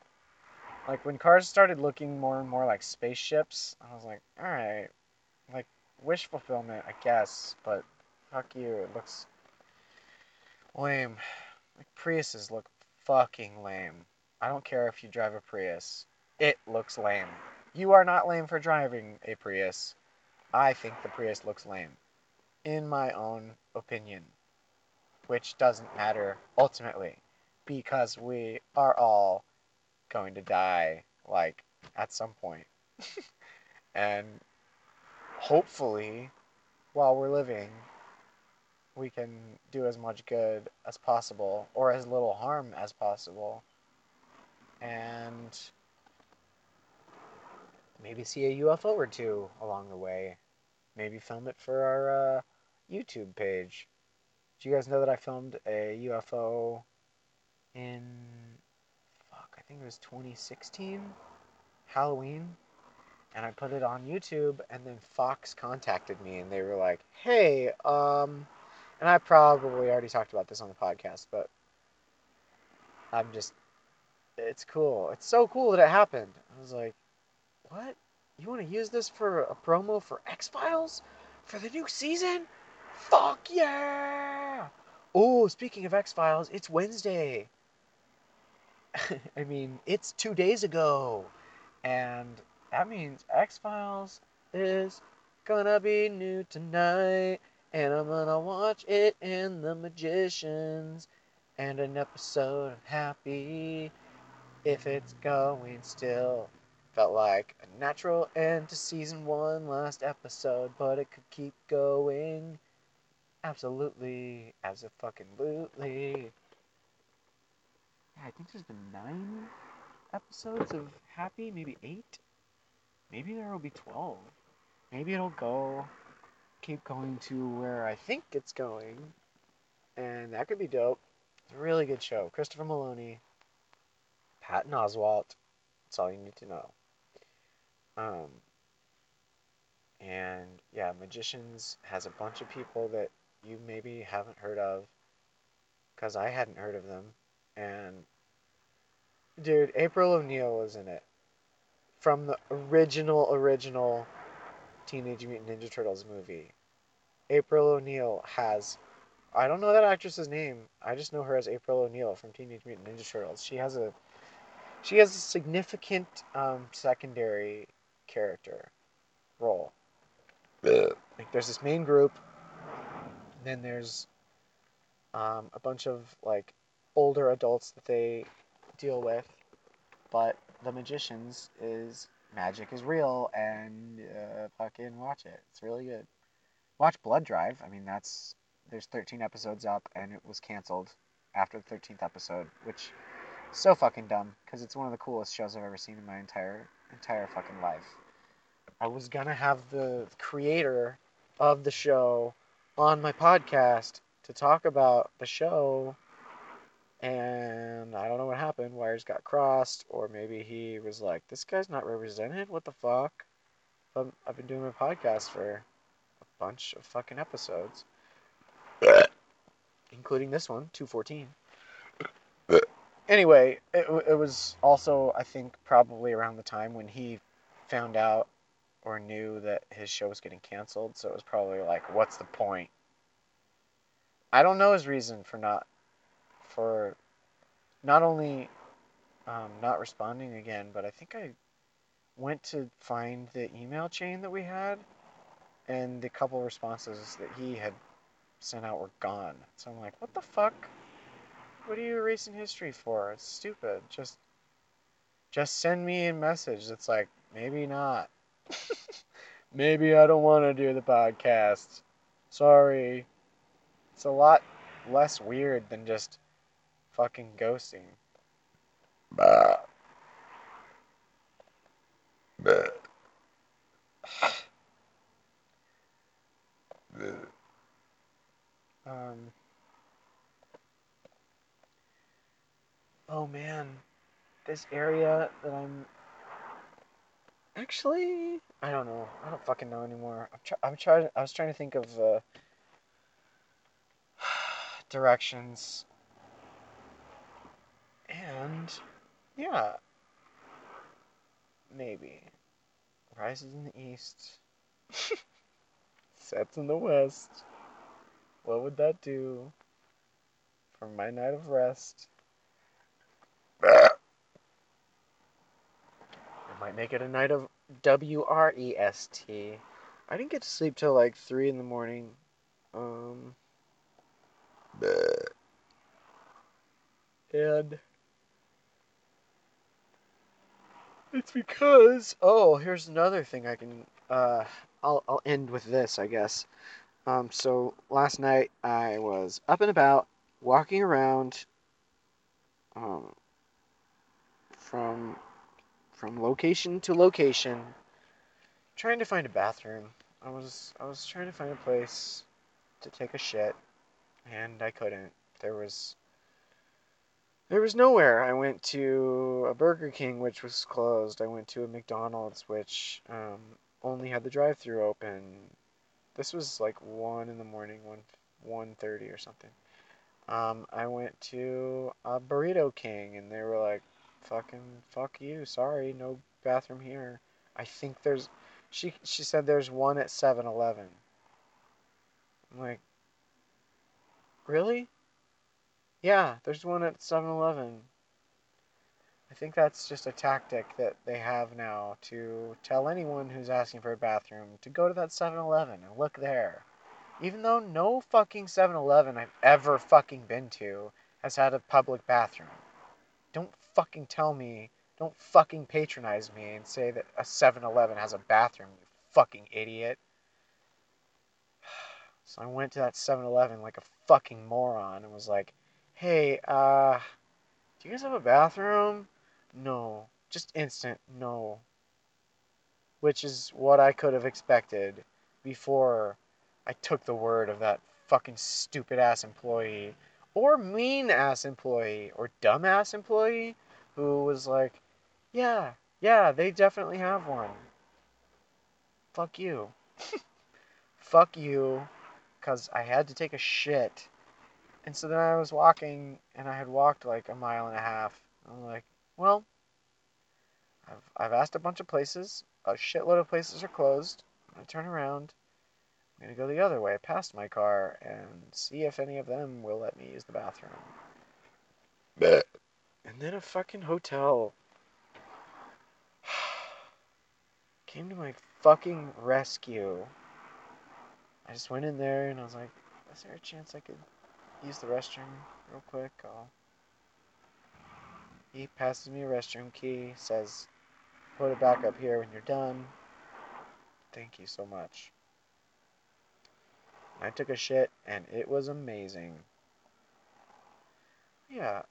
Like when cars started looking more and more like spaceships, I was like, all right, like wish fulfillment, I guess, but fuck you, it looks lame. Like Priuses look fucking lame. I don't care if you drive a Prius. It looks lame. You are not lame for driving a Prius. I think the Prius looks lame. In my own opinion. Which doesn't matter ultimately. Because we are all going to die, like, at some point. and hopefully, while we're living, we can do as much good as possible, or as little harm as possible. And maybe see a UFO or two along the way. Maybe film it for our uh, YouTube page. Do you guys know that I filmed a UFO in think it was 2016 Halloween and I put it on YouTube and then Fox contacted me and they were like, "Hey, um and I probably already talked about this on the podcast, but I'm just, it's cool. It's so cool that it happened. I was like, what? You want to use this for a promo for X Files for the new season? Fuck yeah! Oh, speaking of X Files, it's Wednesday. I mean, it's two days ago. And that means X Files is gonna be new tonight. And I'm gonna watch it in The Magicians. And an episode of Happy. If it's going still. Felt like a natural end to season one last episode, but it could keep going. Absolutely. As a fucking lootly. Yeah, I think there's been nine episodes of Happy, maybe eight. Maybe there will be 12. Maybe it'll go, keep going to where I think it's going. And that could be dope. It's a really good show. Christopher Meloni, Patton Oswalt. That's all you need to know. Um, and yeah, Magicians has a bunch of people that you maybe haven't heard of because I hadn't heard of them. And dude, April O'Neil was in it from the original, original Teenage Mutant Ninja Turtles movie. April O'Neil has. I don't know that actress's name. I just know her as April O'Neil from Teenage Mutant Ninja Turtles. She has a she has a significant um, secondary character role. Like there's this main group, then there's um, a bunch of like older adults that they deal with, but the magicians is magic is real and uh, fucking watch it. It's really good. Watch Blood Drive. I mean that's there's 13 episodes up and it was canceled after the 13th episode, which so fucking dumb because it's one of the coolest shows I've ever seen in my entire entire fucking life. I was gonna have the creator of the show on my podcast to talk about the show and I don't know what happened. Wires got crossed, or maybe he was like, "This guy's not represented. What the fuck?" But I've been doing my podcast for a bunch of fucking episodes, including this one, two fourteen. Anyway, it, it was also I think probably around the time when he found out or knew that his show was getting canceled. So it was probably like, "What's the point?" I don't know his reason for not for not only um, not responding again, but I think I went to find the email chain that we had, and the couple responses that he had sent out were gone. So I'm like, what the fuck? What are you erasing history for? It's stupid. Just just send me a message that's like, maybe not. maybe I don't want to do the podcast. Sorry. It's a lot less weird than just fucking ghosting. bah, bleh. Um. Oh man, this area that I'm. Actually, I don't know. I don't fucking know anymore. I'm try- I'm trying. I was trying to think of uh, directions. And yeah, maybe rises in the east, sets in the west. What would that do for my night of rest? I might make it a night of W R E S T. I didn't get to sleep till like three in the morning. Um, bleh. and it's because oh, here's another thing I can. Uh, I'll I'll end with this, I guess. Um, so last night I was up and about, walking around. Um, from from location to location, trying to find a bathroom. I was I was trying to find a place to take a shit, and I couldn't. There was there was nowhere. I went to a Burger King, which was closed. I went to a McDonald's, which um, only had the drive-through open. This was like one in the morning, one one thirty or something. Um, I went to a Burrito King and they were like, "Fucking fuck you, sorry, no bathroom here." I think there's, she she said there's one at 7-Eleven. I'm like, really? Yeah, there's one at 7-Eleven. I think that's just a tactic that they have now to tell anyone who's asking for a bathroom to go to that 7-Eleven and look there. Even though no fucking 7-Eleven I've ever fucking been to has had a public bathroom. Don't fucking tell me, don't fucking patronize me and say that a 7-Eleven has a bathroom, you fucking idiot. So I went to that 7-Eleven like a fucking moron and was like, "Hey, uh, do you guys have a bathroom?" No. Just instant no. Which is what I could have expected before I took the word of that fucking stupid ass employee or mean ass employee or dumb ass employee who was like, yeah, yeah, they definitely have one. Fuck you. Fuck you. Because I had to take a shit. And so then I was walking and I had walked like a mile and a half. I'm like, well, I've, I've asked a bunch of places. A shitload of places are closed. I'm going to turn around. I'm going to go the other way past my car and see if any of them will let me use the bathroom. Bleh. And then a fucking hotel came to my fucking rescue. I just went in there and I was like, is there a chance I could use the restroom real quick? I'll... He passes me a restroom key, says, put it back up here when you're done. Thank you so much. I took a shit and it was amazing. Yeah,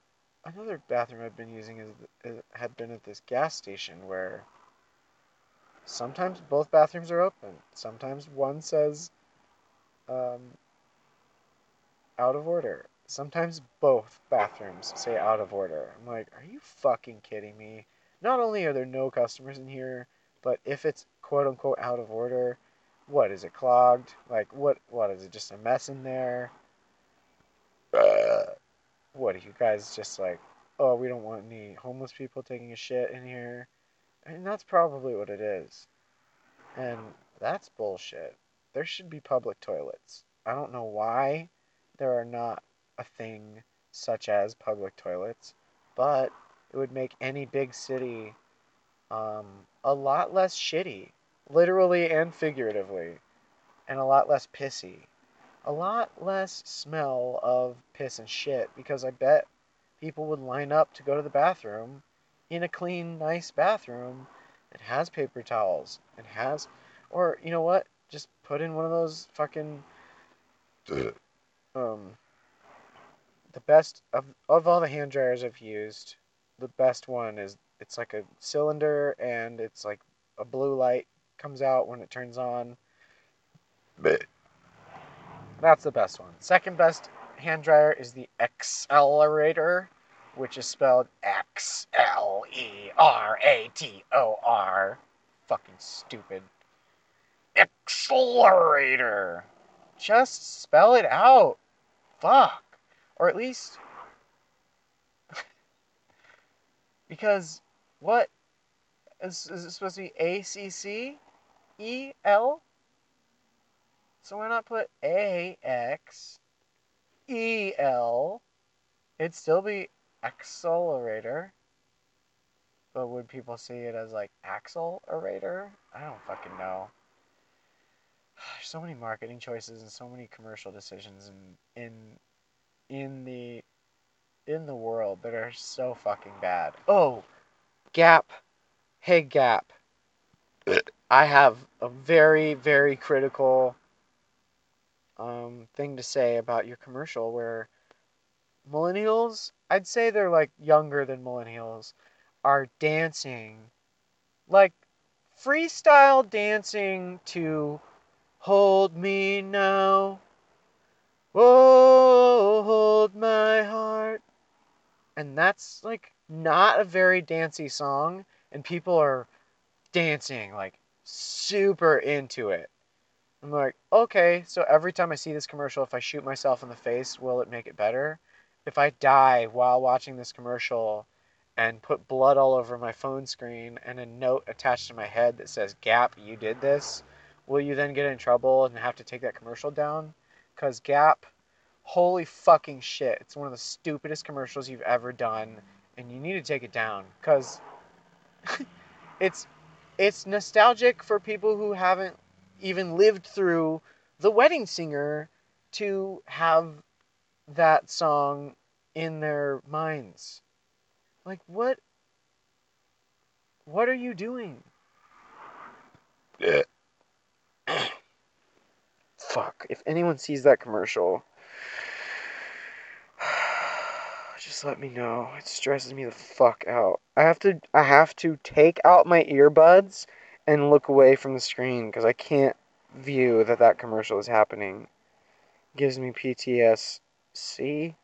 another bathroom I've been using is, is had been at this gas station where sometimes both bathrooms are open. Sometimes one says um, out of order. Sometimes both bathrooms say out of order. I'm like, are you fucking kidding me? Not only are there no customers in here, but if it's quote unquote out of order, what is it clogged? Like what what is it just a mess in there? Uh, what are you guys just like, oh, we don't want any homeless people taking a shit in here? And that's probably what it is. And that's bullshit. There should be public toilets. I don't know why there are not a thing such as public toilets, but it would make any big city um, a lot less shitty, literally and figuratively, and a lot less pissy. A lot less smell of piss and shit because I bet people would line up to go to the bathroom in a clean, nice bathroom that has paper towels and has, or you know what? Just put in one of those fucking. Um the best of of all the hand dryers I've used, the best one is it's like a cylinder and it's like a blue light comes out when it turns on. Bleh. That's the best one. Second best hand dryer is the Accelerator, which is spelled X L E R A T O R. Fucking stupid. Accelerator. Just spell it out. Fuck. Or at least. because what? Is, is it supposed to be A C C E L? So why not put A X E L? It'd still be accelerator. But would people see it as like axle accelerator? I don't fucking know. There's so many marketing choices and so many commercial decisions in in in the in the world that are so fucking bad. Oh, Gap. Hey Gap. I have a very very critical um, thing to say about your commercial where millennials, I'd say they're like younger than millennials, are dancing like freestyle dancing to Hold Me Now. oh, hold my heart. And that's like not a very dancey song, and people are dancing like super into it. I'm like, okay, so every time I see this commercial, if I shoot myself in the face, will it make it better? If I die while watching this commercial and put blood all over my phone screen and a note attached to my head that says, Gap, you did this, will you then get in trouble and have to take that commercial down? Because Gap, holy fucking shit, it's one of the stupidest commercials you've ever done, and you need to take it down. Because it's it's nostalgic for people who haven't even lived through the wedding singer to have that song in their minds. Like what what are you doing? Fuck. If anyone sees that commercial, just let me know. It stresses me the fuck out. I have to I have to take out my earbuds and look away from the screen because I can't view that that commercial is happening. gives me PTSD.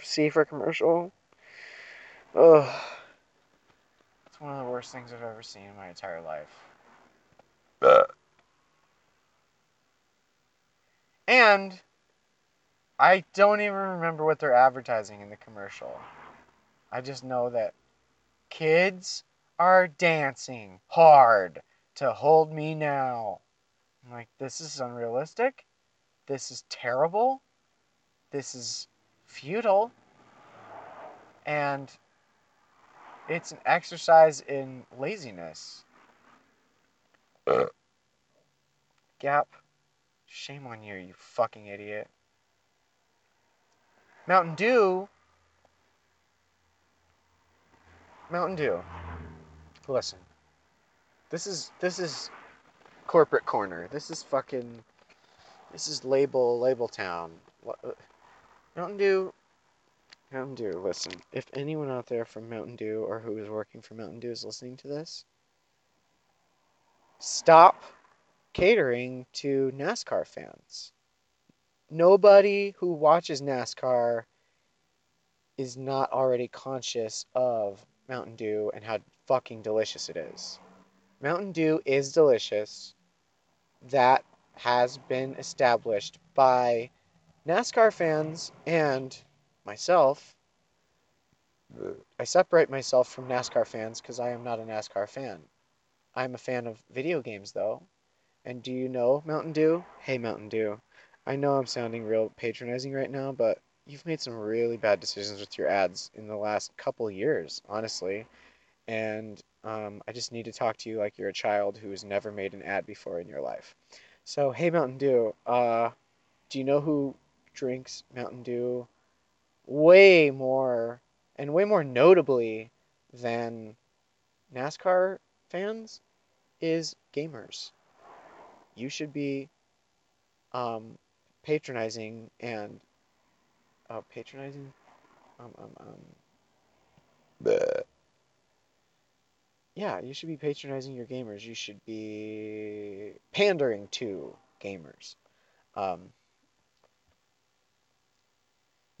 C for commercial. Ugh. It's one of the worst things I've ever seen in my entire life. Uh, And I don't even remember what they're advertising in the commercial. I just know that kids are dancing hard to hold me now. I'm like, this is unrealistic. This is terrible. This is futile. And it's an exercise in laziness. uh, Gap, shame on you, you fucking idiot. Mountain Dew. Mountain Dew. Listen. This is this is corporate corner. This is fucking this is label label town. Uh, Mountain Dew Mountain Dew, listen. If anyone out there from Mountain Dew or who is working for Mountain Dew is listening to this, stop catering to NASCAR fans. Nobody who watches NASCAR is not already conscious of Mountain Dew and how fucking delicious it is. Mountain Dew is delicious. That has been established by NASCAR fans and myself. I separate myself from NASCAR fans because I am not a NASCAR fan. I'm a fan of video games though. And do you know Mountain Dew? Hey Mountain Dew. I know I'm sounding real patronizing right now, but you've made some really bad decisions with your ads in the last couple years, honestly. And um, I just need to talk to you like you're a child who's never made an ad before in your life. So, hey Mountain Dew, uh, do you know who drinks Mountain Dew way more and way more notably than NASCAR fans is gamers. You should be um, patronizing and uh, patronizing. Um, um, um, bleh. yeah, you should be patronizing your gamers. You should be pandering to gamers. Um,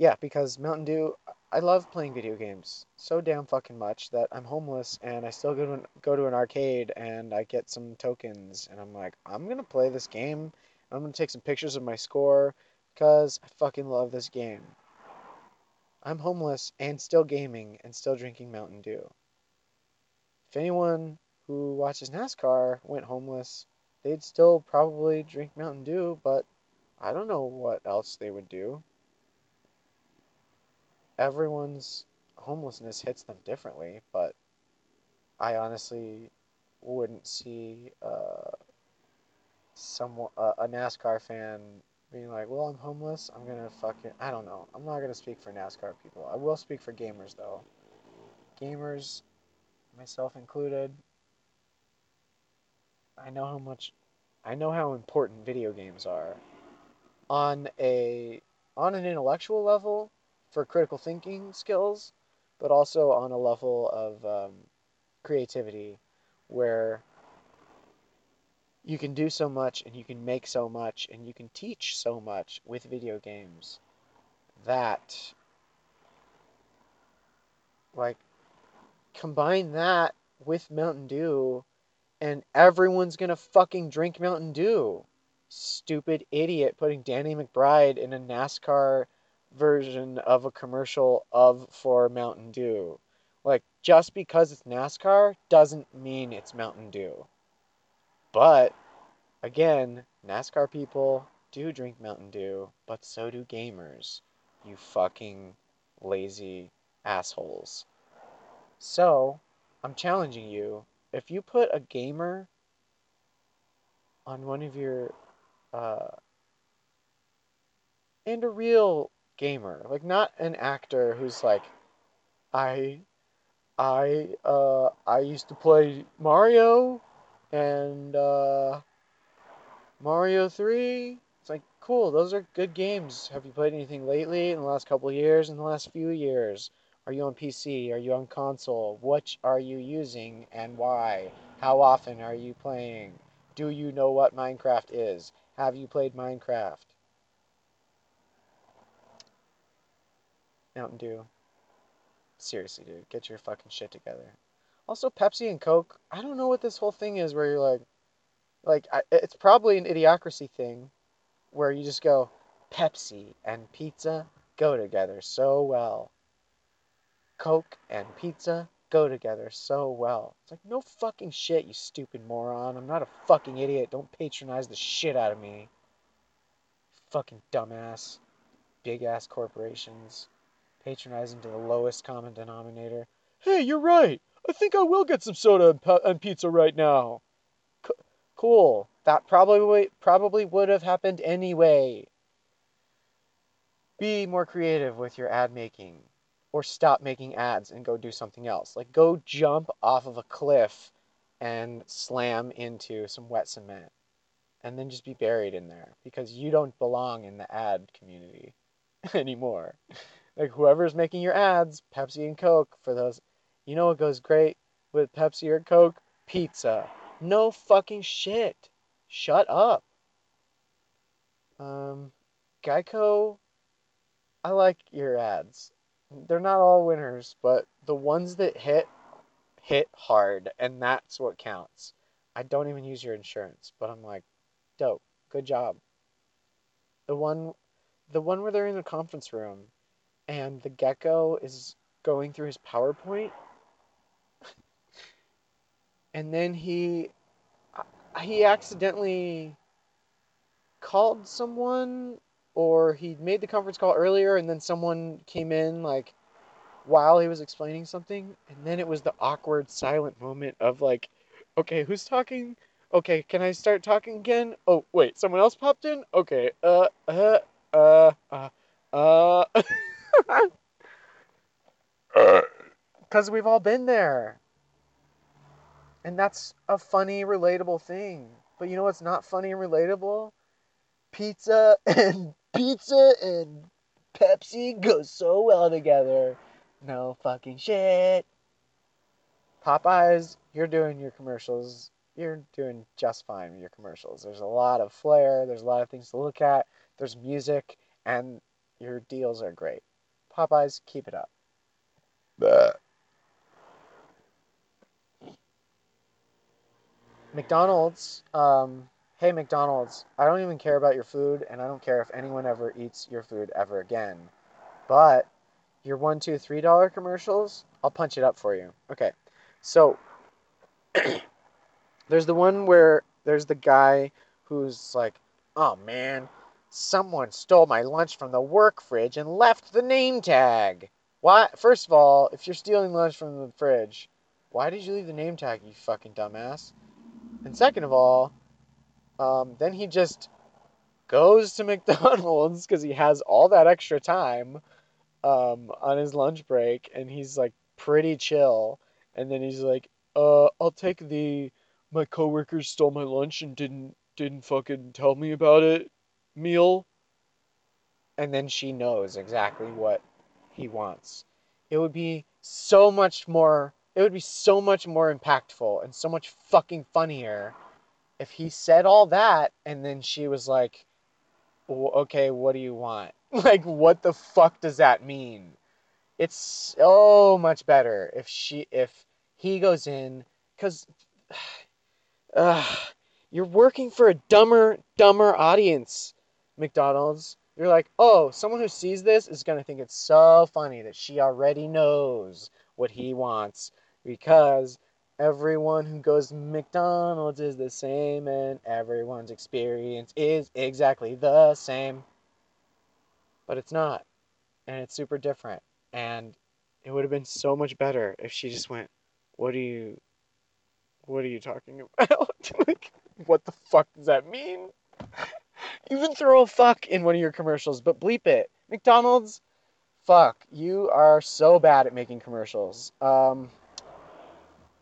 yeah, because Mountain Dew, I love playing video games so damn fucking much that I'm homeless and I still go to an, go to an arcade and I get some tokens and I'm like, I'm gonna play this game. I'm gonna take some pictures of my score because I fucking love this game. I'm homeless and still gaming and still drinking Mountain Dew. If anyone who watches NASCAR went homeless, they'd still probably drink Mountain Dew, but I don't know what else they would do. Everyone's homelessness hits them differently, but I honestly wouldn't see uh, someone uh, a NASCAR fan being like, "Well, I'm homeless. I'm gonna fucking I don't know. I'm not gonna speak for NASCAR people. I will speak for gamers though. Gamers, myself included. I know how much, I know how important video games are on a on an intellectual level for critical thinking skills, but also on a level of um, creativity where you can do so much and you can make so much and you can teach so much with video games that like combine that with Mountain Dew and everyone's gonna fucking drink Mountain Dew. stupid idiot putting Danny McBride in a NASCAR version of a commercial of for Mountain Dew. Like just because it's NASCAR doesn't mean it's Mountain Dew. But again, NASCAR people do drink Mountain Dew, but so do gamers. You fucking lazy assholes. So, I'm challenging you. If you put a gamer on one of your uh and a real gamer, like not an actor who's like I I uh I used to play Mario and uh Mario 3. It's like cool, those are good games. Have you played anything lately in the last couple of years, in the last few years? Are you on PC? Are you on console? Which are you using and why? How often are you playing? Do you know what Minecraft is? Have you played Minecraft? Mountain Dew. Seriously, dude, get your fucking shit together. Also, Pepsi and Coke. I don't know what this whole thing is where you're like, like I, it's probably an idiocracy thing, where you just go, Pepsi and pizza go together so well. Coke and pizza go together so well. It's like no fucking shit, you stupid moron. I'm not a fucking idiot. Don't patronize the shit out of me. Fucking dumbass. Big ass corporations patronizing to the lowest common denominator. Hey, you're right. I think I will get some soda and, pizza right now. C- cool. That probably probably would have happened anyway. Be more creative with your ad making, or stop making ads and go do something else. Like go jump off of a cliff and slam into some wet cement, and then just be buried in there because you don't belong in the ad community anymore like whoever's making your ads, Pepsi and Coke for those. You know what goes great with Pepsi or Coke? Pizza. No fucking shit. Shut up. Um, Geico. I like your ads. They're not all winners, but the ones that hit, hit hard, and that's what counts. I don't even use your insurance, but I'm like, dope, good job. The one, the one where they're in the conference room and the gecko is going through his PowerPoint. and then he he accidentally called someone or he made the conference call earlier and then someone came in like while he was explaining something. And then it was the awkward silent moment of like okay who's talking? Okay can i start talking again? Oh wait someone else popped in? Okay uh uh uh uh uh Because we've all been there. And that's a funny, relatable thing. But you know what's not funny and relatable? Pizza and pizza and Pepsi go so well together. No fucking shit. Popeyes, you're doing your commercials. You're doing just fine with your commercials. There's a lot of flair, there's a lot of things to look at, there's music, and your deals are great. Popeyes, keep it up. Bah. McDonald's, um, hey McDonald's, I don't even care about your food, and I don't care if anyone ever eats your food ever again. But your one, two, three dollar commercials, I'll punch it up for you. Okay, so there's the one where there's the guy who's like, "Oh man, someone stole my lunch from the work fridge and left the name tag." Why? First of all, if you're stealing lunch from the fridge, why did you leave the name tag, you fucking dumbass? And second of all, um, then he just goes to McDonald's because he has all that extra time um, on his lunch break, and he's like pretty chill. And then he's like, "Uh, I'll take the my coworkers stole my lunch and didn't didn't fucking tell me about it meal." And then she knows exactly what he wants. It would be so much more it would be so much more impactful and so much fucking funnier if he said all that and then she was like, okay, what do you want? Like, what the fuck does that mean? It's so much better if she, if he goes in, because uh, You're working for a dumber, dumber audience, McDonald's. You're like, oh, someone who sees this is going to think it's so funny that she already knows what he wants because everyone who goes to McDonald's is the same and everyone's experience is exactly the same. But it's not. And it's super different. And it would have been so much better if she just went, What are you what are you talking about? like, what the fuck does that mean? Even throw a fuck in one of your commercials, but bleep it. McDonald's, fuck, you are so bad at making commercials. Um,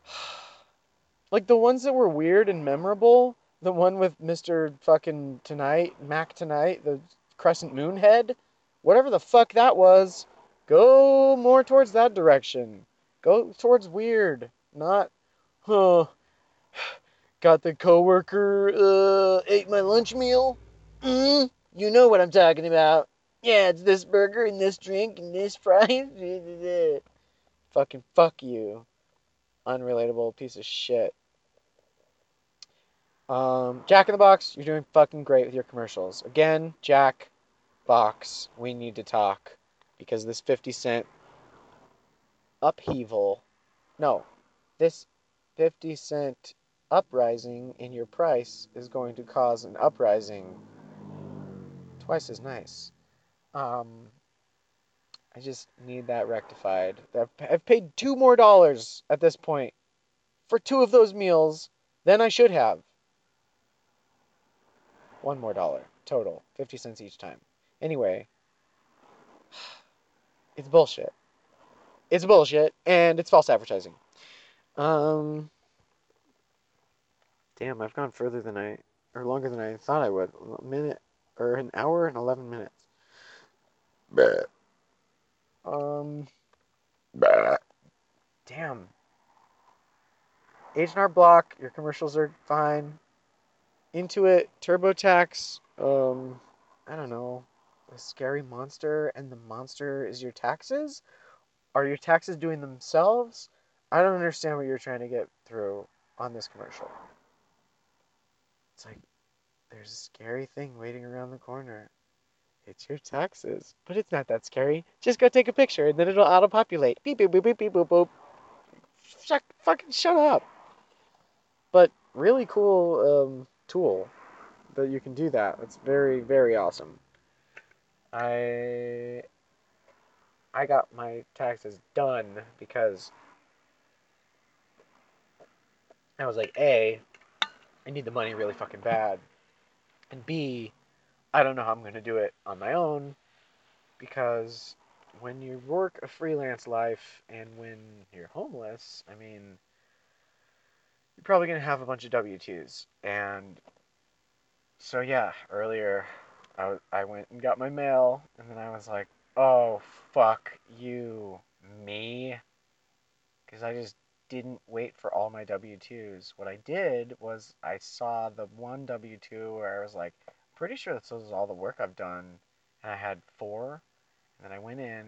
like the ones that were weird and memorable, the one with Mr. fucking Tonight, Mac Tonight, the crescent moon head, whatever the fuck that was, go more towards that direction. Go towards weird, not, huh, got the coworker, uh, ate my lunch meal. Mm, you know what I'm talking about. Yeah, it's this burger and this drink and this fries. Fucking fuck you. Unrelatable piece of shit. Um, Jack in the Box, you're doing fucking great with your commercials. Again, Jack Box, we need to talk because this 50 cent upheaval, no, this 50 cent uprising in your price is going to cause an uprising twice as nice. Um, I just need that rectified. I've, paid two more dollars at this point for two of those meals than I should have. One more dollar total, 50 cents each time. Anyway, it's bullshit. It's bullshit, and it's false advertising. Um, damn, I've gone further than I, or longer than I thought I would. A minute, or an hour and 11 minutes. Bah. Um, Bah. damn. H&R Block, your commercials are fine. Intuit, TurboTax, um, I don't know, a scary monster, and the monster is your taxes? Are your taxes doing themselves? I don't understand what you're trying to get through on this commercial. It's like, there's a scary thing waiting around the corner. It's your taxes. But it's not that scary. Just go take a picture and then it'll auto populate. Beep, beep, beep, beep, beep, boop, boop. Shut, fucking shut up. But really cool um, tool that you can do that. It's very, very awesome. I I got my taxes done because I was like, A, I need the money really fucking bad. And B, I don't know how I'm going to do it on my own because when you work a freelance life and when you're homeless, I mean, you're probably going to have a bunch of W 2s. And so, yeah, earlier I, I went and got my mail, and then I was like, oh, fuck you, me. Because I just didn't wait for all my W 2s. What I did was I saw the one W 2 where I was like, pretty sure this is all the work I've done. And I had four. And then I went in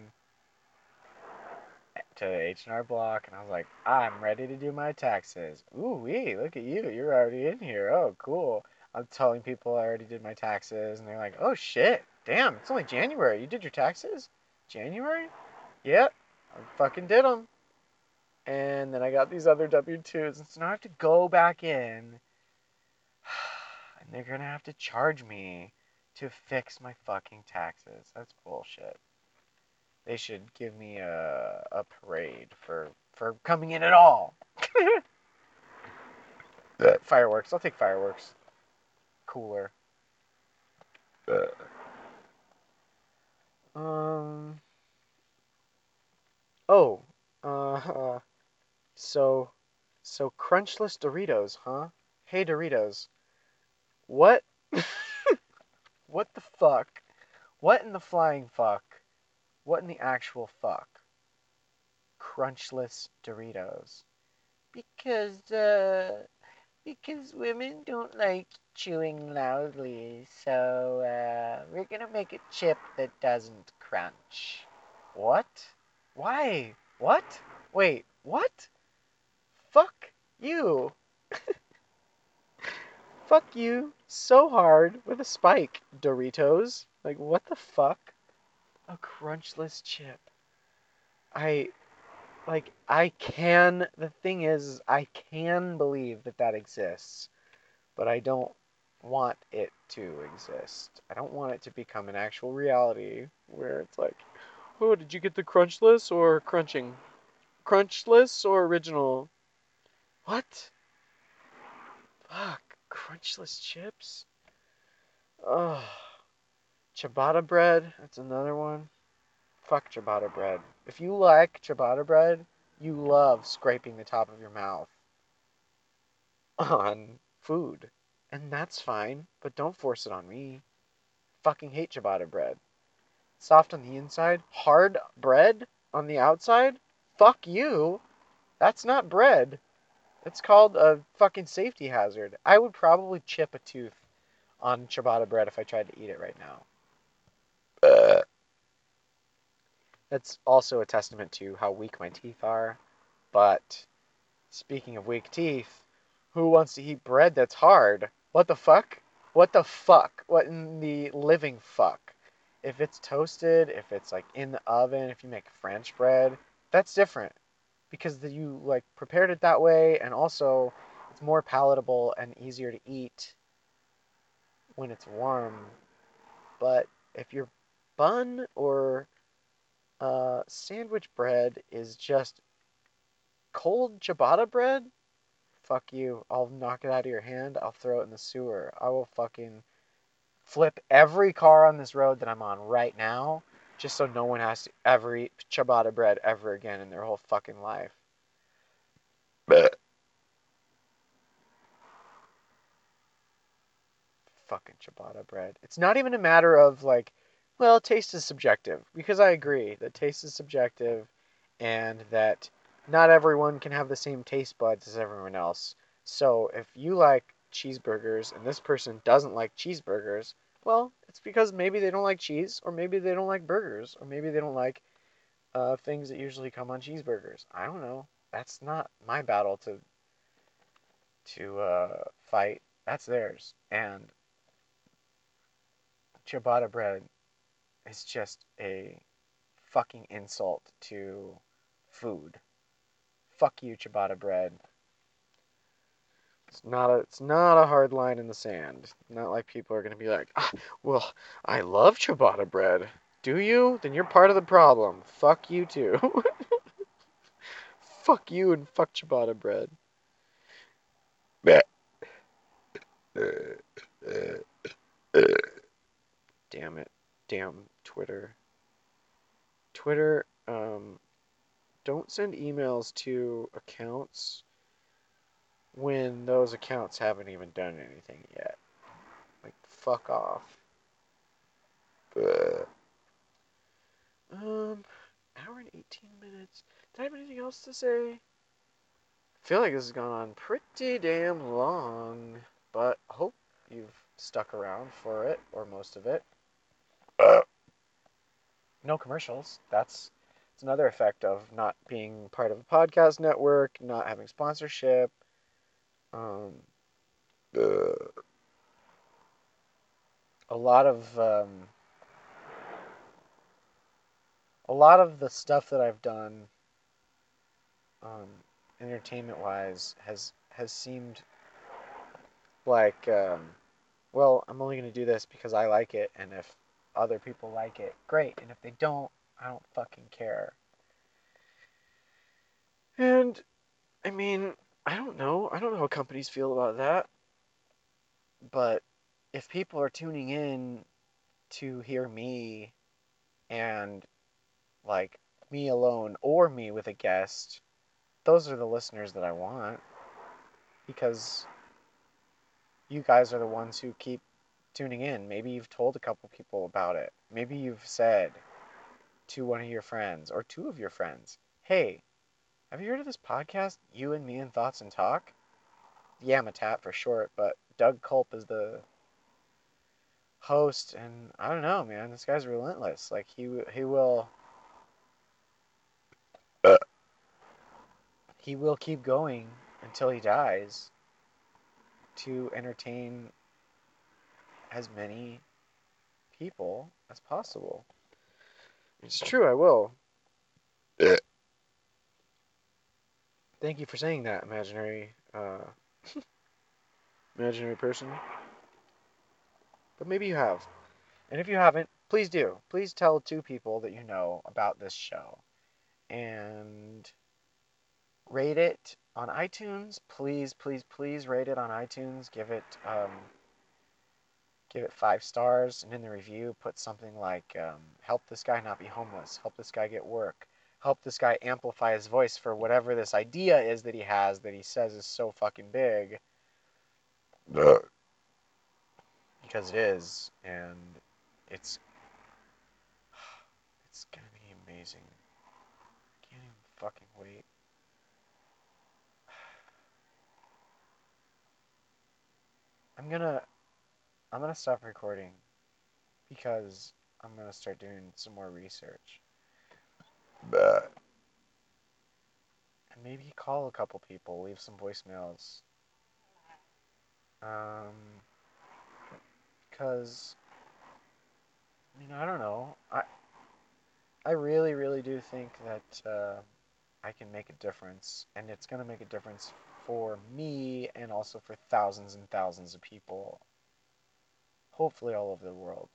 to H&R Block and I was like, I'm ready to do my taxes. Ooh wee, look at you. You're already in here. Oh, cool. I'm telling people I already did my taxes and they're like, "Oh shit. Damn, it's only January. You did your taxes? January?" Yep. I fucking did them. And then I got these other W2s and so now I have to go back in and they're going to have to charge me to fix my fucking taxes. That's bullshit. They should give me a, a parade for for coming in at all. Fireworks. I'll take fireworks. Cooler. Um. Oh. Uh. uh, So. So crunchless Doritos, huh? Hey Doritos. What? what the fuck? What in the flying fuck? What in the actual fuck? Crunchless Doritos. Because, uh, because women don't like chewing loudly, so, uh, we're gonna make a chip that doesn't crunch. What? Why? What? Wait, what? Fuck you. Fuck you so hard with a spike, Doritos. Like, what the fuck? A crunchless chip. I, like, I can, the thing is, I can believe that that exists, but I don't want it to exist. I don't want it to become an actual reality where it's like, oh, did you get the crunchless or crunching? Crunchless or original? What? Fuck, crunchless chips? Ugh. Ciabatta bread, that's another one. Fuck ciabatta bread. If you like ciabatta bread, you love scraping the top of your mouth on food. And that's fine, but don't force it on me. Fucking hate ciabatta bread. Soft on the inside, hard bread on the outside? Fuck you. That's not bread. It's called a fucking safety hazard. I would probably chip a tooth on ciabatta bread if I tried to eat it right now. uh, That's also a testament to how weak my teeth are. But speaking of weak teeth, who wants to eat bread that's hard? What the fuck? What the fuck? What in the living fuck? If it's toasted, if it's like in the oven, if you make French bread, that's different because the, you like prepared it that way and also it's more palatable and easier to eat when it's warm. But if your bun or uh, sandwich bread is just cold ciabatta bread, fuck you. I'll knock it out of your hand. I'll throw it in the sewer. I will fucking flip every car on this road that I'm on right now just so no one has to ever eat ciabatta bread ever again in their whole fucking life. uh, Fucking ciabatta bread. It's not even a matter of like, well, taste is subjective because I agree that taste is subjective and that not everyone can have the same taste buds as everyone else. So if you like cheeseburgers and this person doesn't like cheeseburgers, well, it's because maybe they don't like cheese, or maybe they don't like burgers, or maybe they don't like uh, things that usually come on cheeseburgers. I don't know. That's not my battle to to uh, fight. That's theirs. And ciabatta bread is just a fucking insult to food. Fuck you, ciabatta bread. It's not a it's not a hard line in the sand. Not like people are gonna be like, ah, well, I love ciabatta bread. Do you? Then you're part of the problem. Fuck you too. fuck you and fuck ciabatta bread. Damn it. Damn Twitter. Twitter, um, don't send emails to accounts when those accounts haven't even done anything yet. Like, fuck off. uh, Um, hour and 18 minutes. Did I have anything else to say? I feel like this has gone on pretty damn long, but I hope you've stuck around for it, or most of it. no commercials. That's it's another effect of not being part of a podcast network, not having sponsorship. Um, uh, a lot of um, a lot of the stuff that I've done, um, entertainment wise, has has seemed like, um, well, I'm only gonna do this because I like it, and if other people like it, great, and if they don't, I don't fucking care. And I mean, I don't know. I don't know how companies feel about that. But if people are tuning in to hear me and like me alone or me with a guest, those are the listeners that I want because you guys are the ones who keep tuning in. Maybe you've told a couple people about it. Maybe you've said to one of your friends or two of your friends, "Hey, have you heard of this podcast, You and Me and Thoughts and Talk?" Yamatat for short, but Doug Culp is the host, and I don't know, man. This guy's relentless. Like he he will Uh. he will keep going until he dies. to entertain as many people as possible. It's true, I will. Thank you for saying that, imaginary, uh, imaginary person. But maybe you have. And if you haven't, please do. Please tell two people that you know about this show. And rate it on iTunes. Please, please, please rate it on iTunes. Give it um, give it five stars, and in the review, put something like um, "Help this guy not be homeless. Help this guy get work. Help this guy amplify his voice for whatever this idea is that he has that he says is so fucking big." Uh, because it is, and it's it's gonna be amazing. I can't even fucking wait. I'm gonna I'm gonna stop recording because I'm gonna start doing some more research and maybe call a couple people, leave some voicemails. Um, because I mean I don't know. I I really really do think that uh, I can make a difference, and it's gonna make a difference for me and also for thousands and thousands of people. Hopefully all over the world.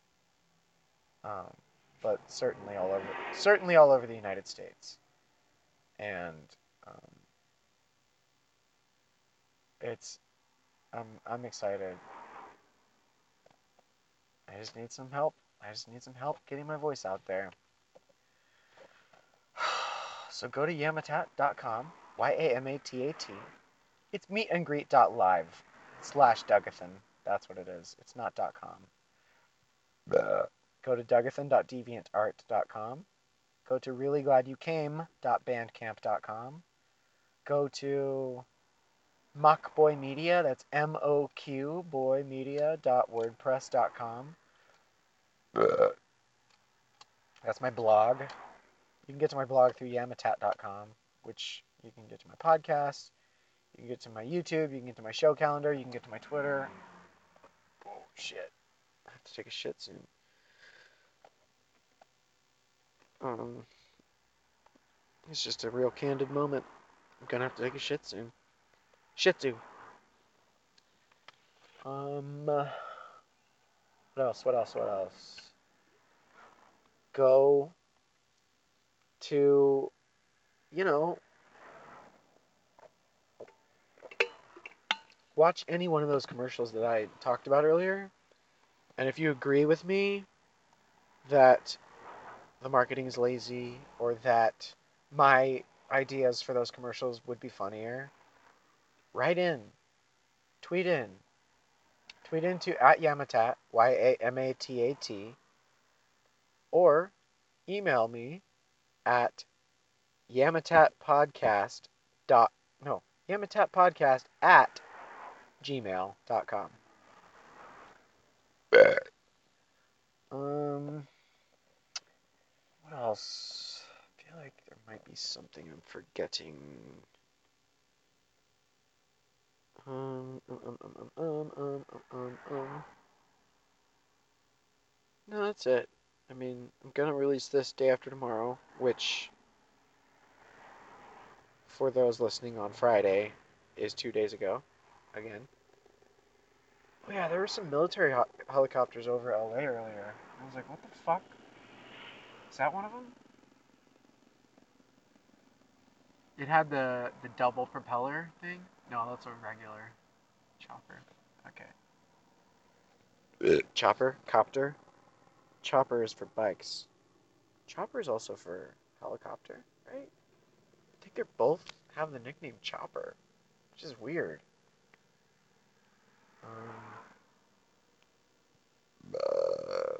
Um, but certainly all over certainly all over the United States. And um, it's I'm I'm excited. I just need some help. I just need some help getting my voice out there. So go to yamatat.com, Y A M A T A T. It's meetandgreet.live slash Dougathan. That's what it is. It's not .com. uh, Go to dougathan.deviantart.com. Go to reallyglad.you.came.bandcamp.com. Go to Moqboy Media. That's M O Q Boy Media.wordpress.com. uh, That's my blog. You can get to my blog through yamatat.com, which you can get to my podcast. You can get to my YouTube. You can get to my show calendar. You can get to my Twitter. Oh, shit. I have to take a shit soon. Um, it's just a real candid moment. I'm gonna have to take a shit soon. Shih Tzu. Um, uh, what else? What else? What else? Go to, you know, watch any one of those commercials that I talked about earlier. And if you agree with me that the marketing is lazy or that my ideas for those commercials would be funnier, write in, tweet in, tweet into at Yamatat, Y A M A T A T, or email me at yamatatpodcast dot no yamatatpodcast at gmail.com. uh, Um, what else? I feel like there might be something I'm forgetting. Um, um, um, um, um, um, um, um, um, um. No, that's it. I mean, I'm going to release this day after tomorrow, which, for those listening on Friday, is two days ago, again. Oh, yeah, there were some military ho- helicopters over LA earlier. I was like, what the fuck? Is that one of them? It had the the double propeller thing. No, that's a regular chopper. Okay. uh, Chopper, copter. Chopper is for bikes. Chopper is also for helicopter, right? I think they're both have the nickname Chopper, which is weird. Um, uh,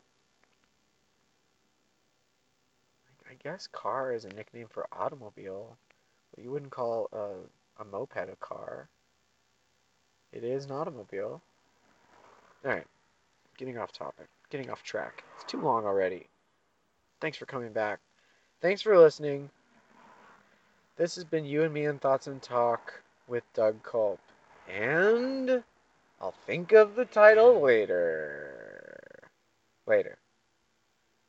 I guess car is a nickname for automobile, but you wouldn't call a, a moped a car. It is an automobile. Alright, getting off topic, getting off track. It's too long already. Thanks for coming back. Thanks for listening. This has been You and Me and Thoughts and Talk with Doug Culp. And I'll think of the title later. Later.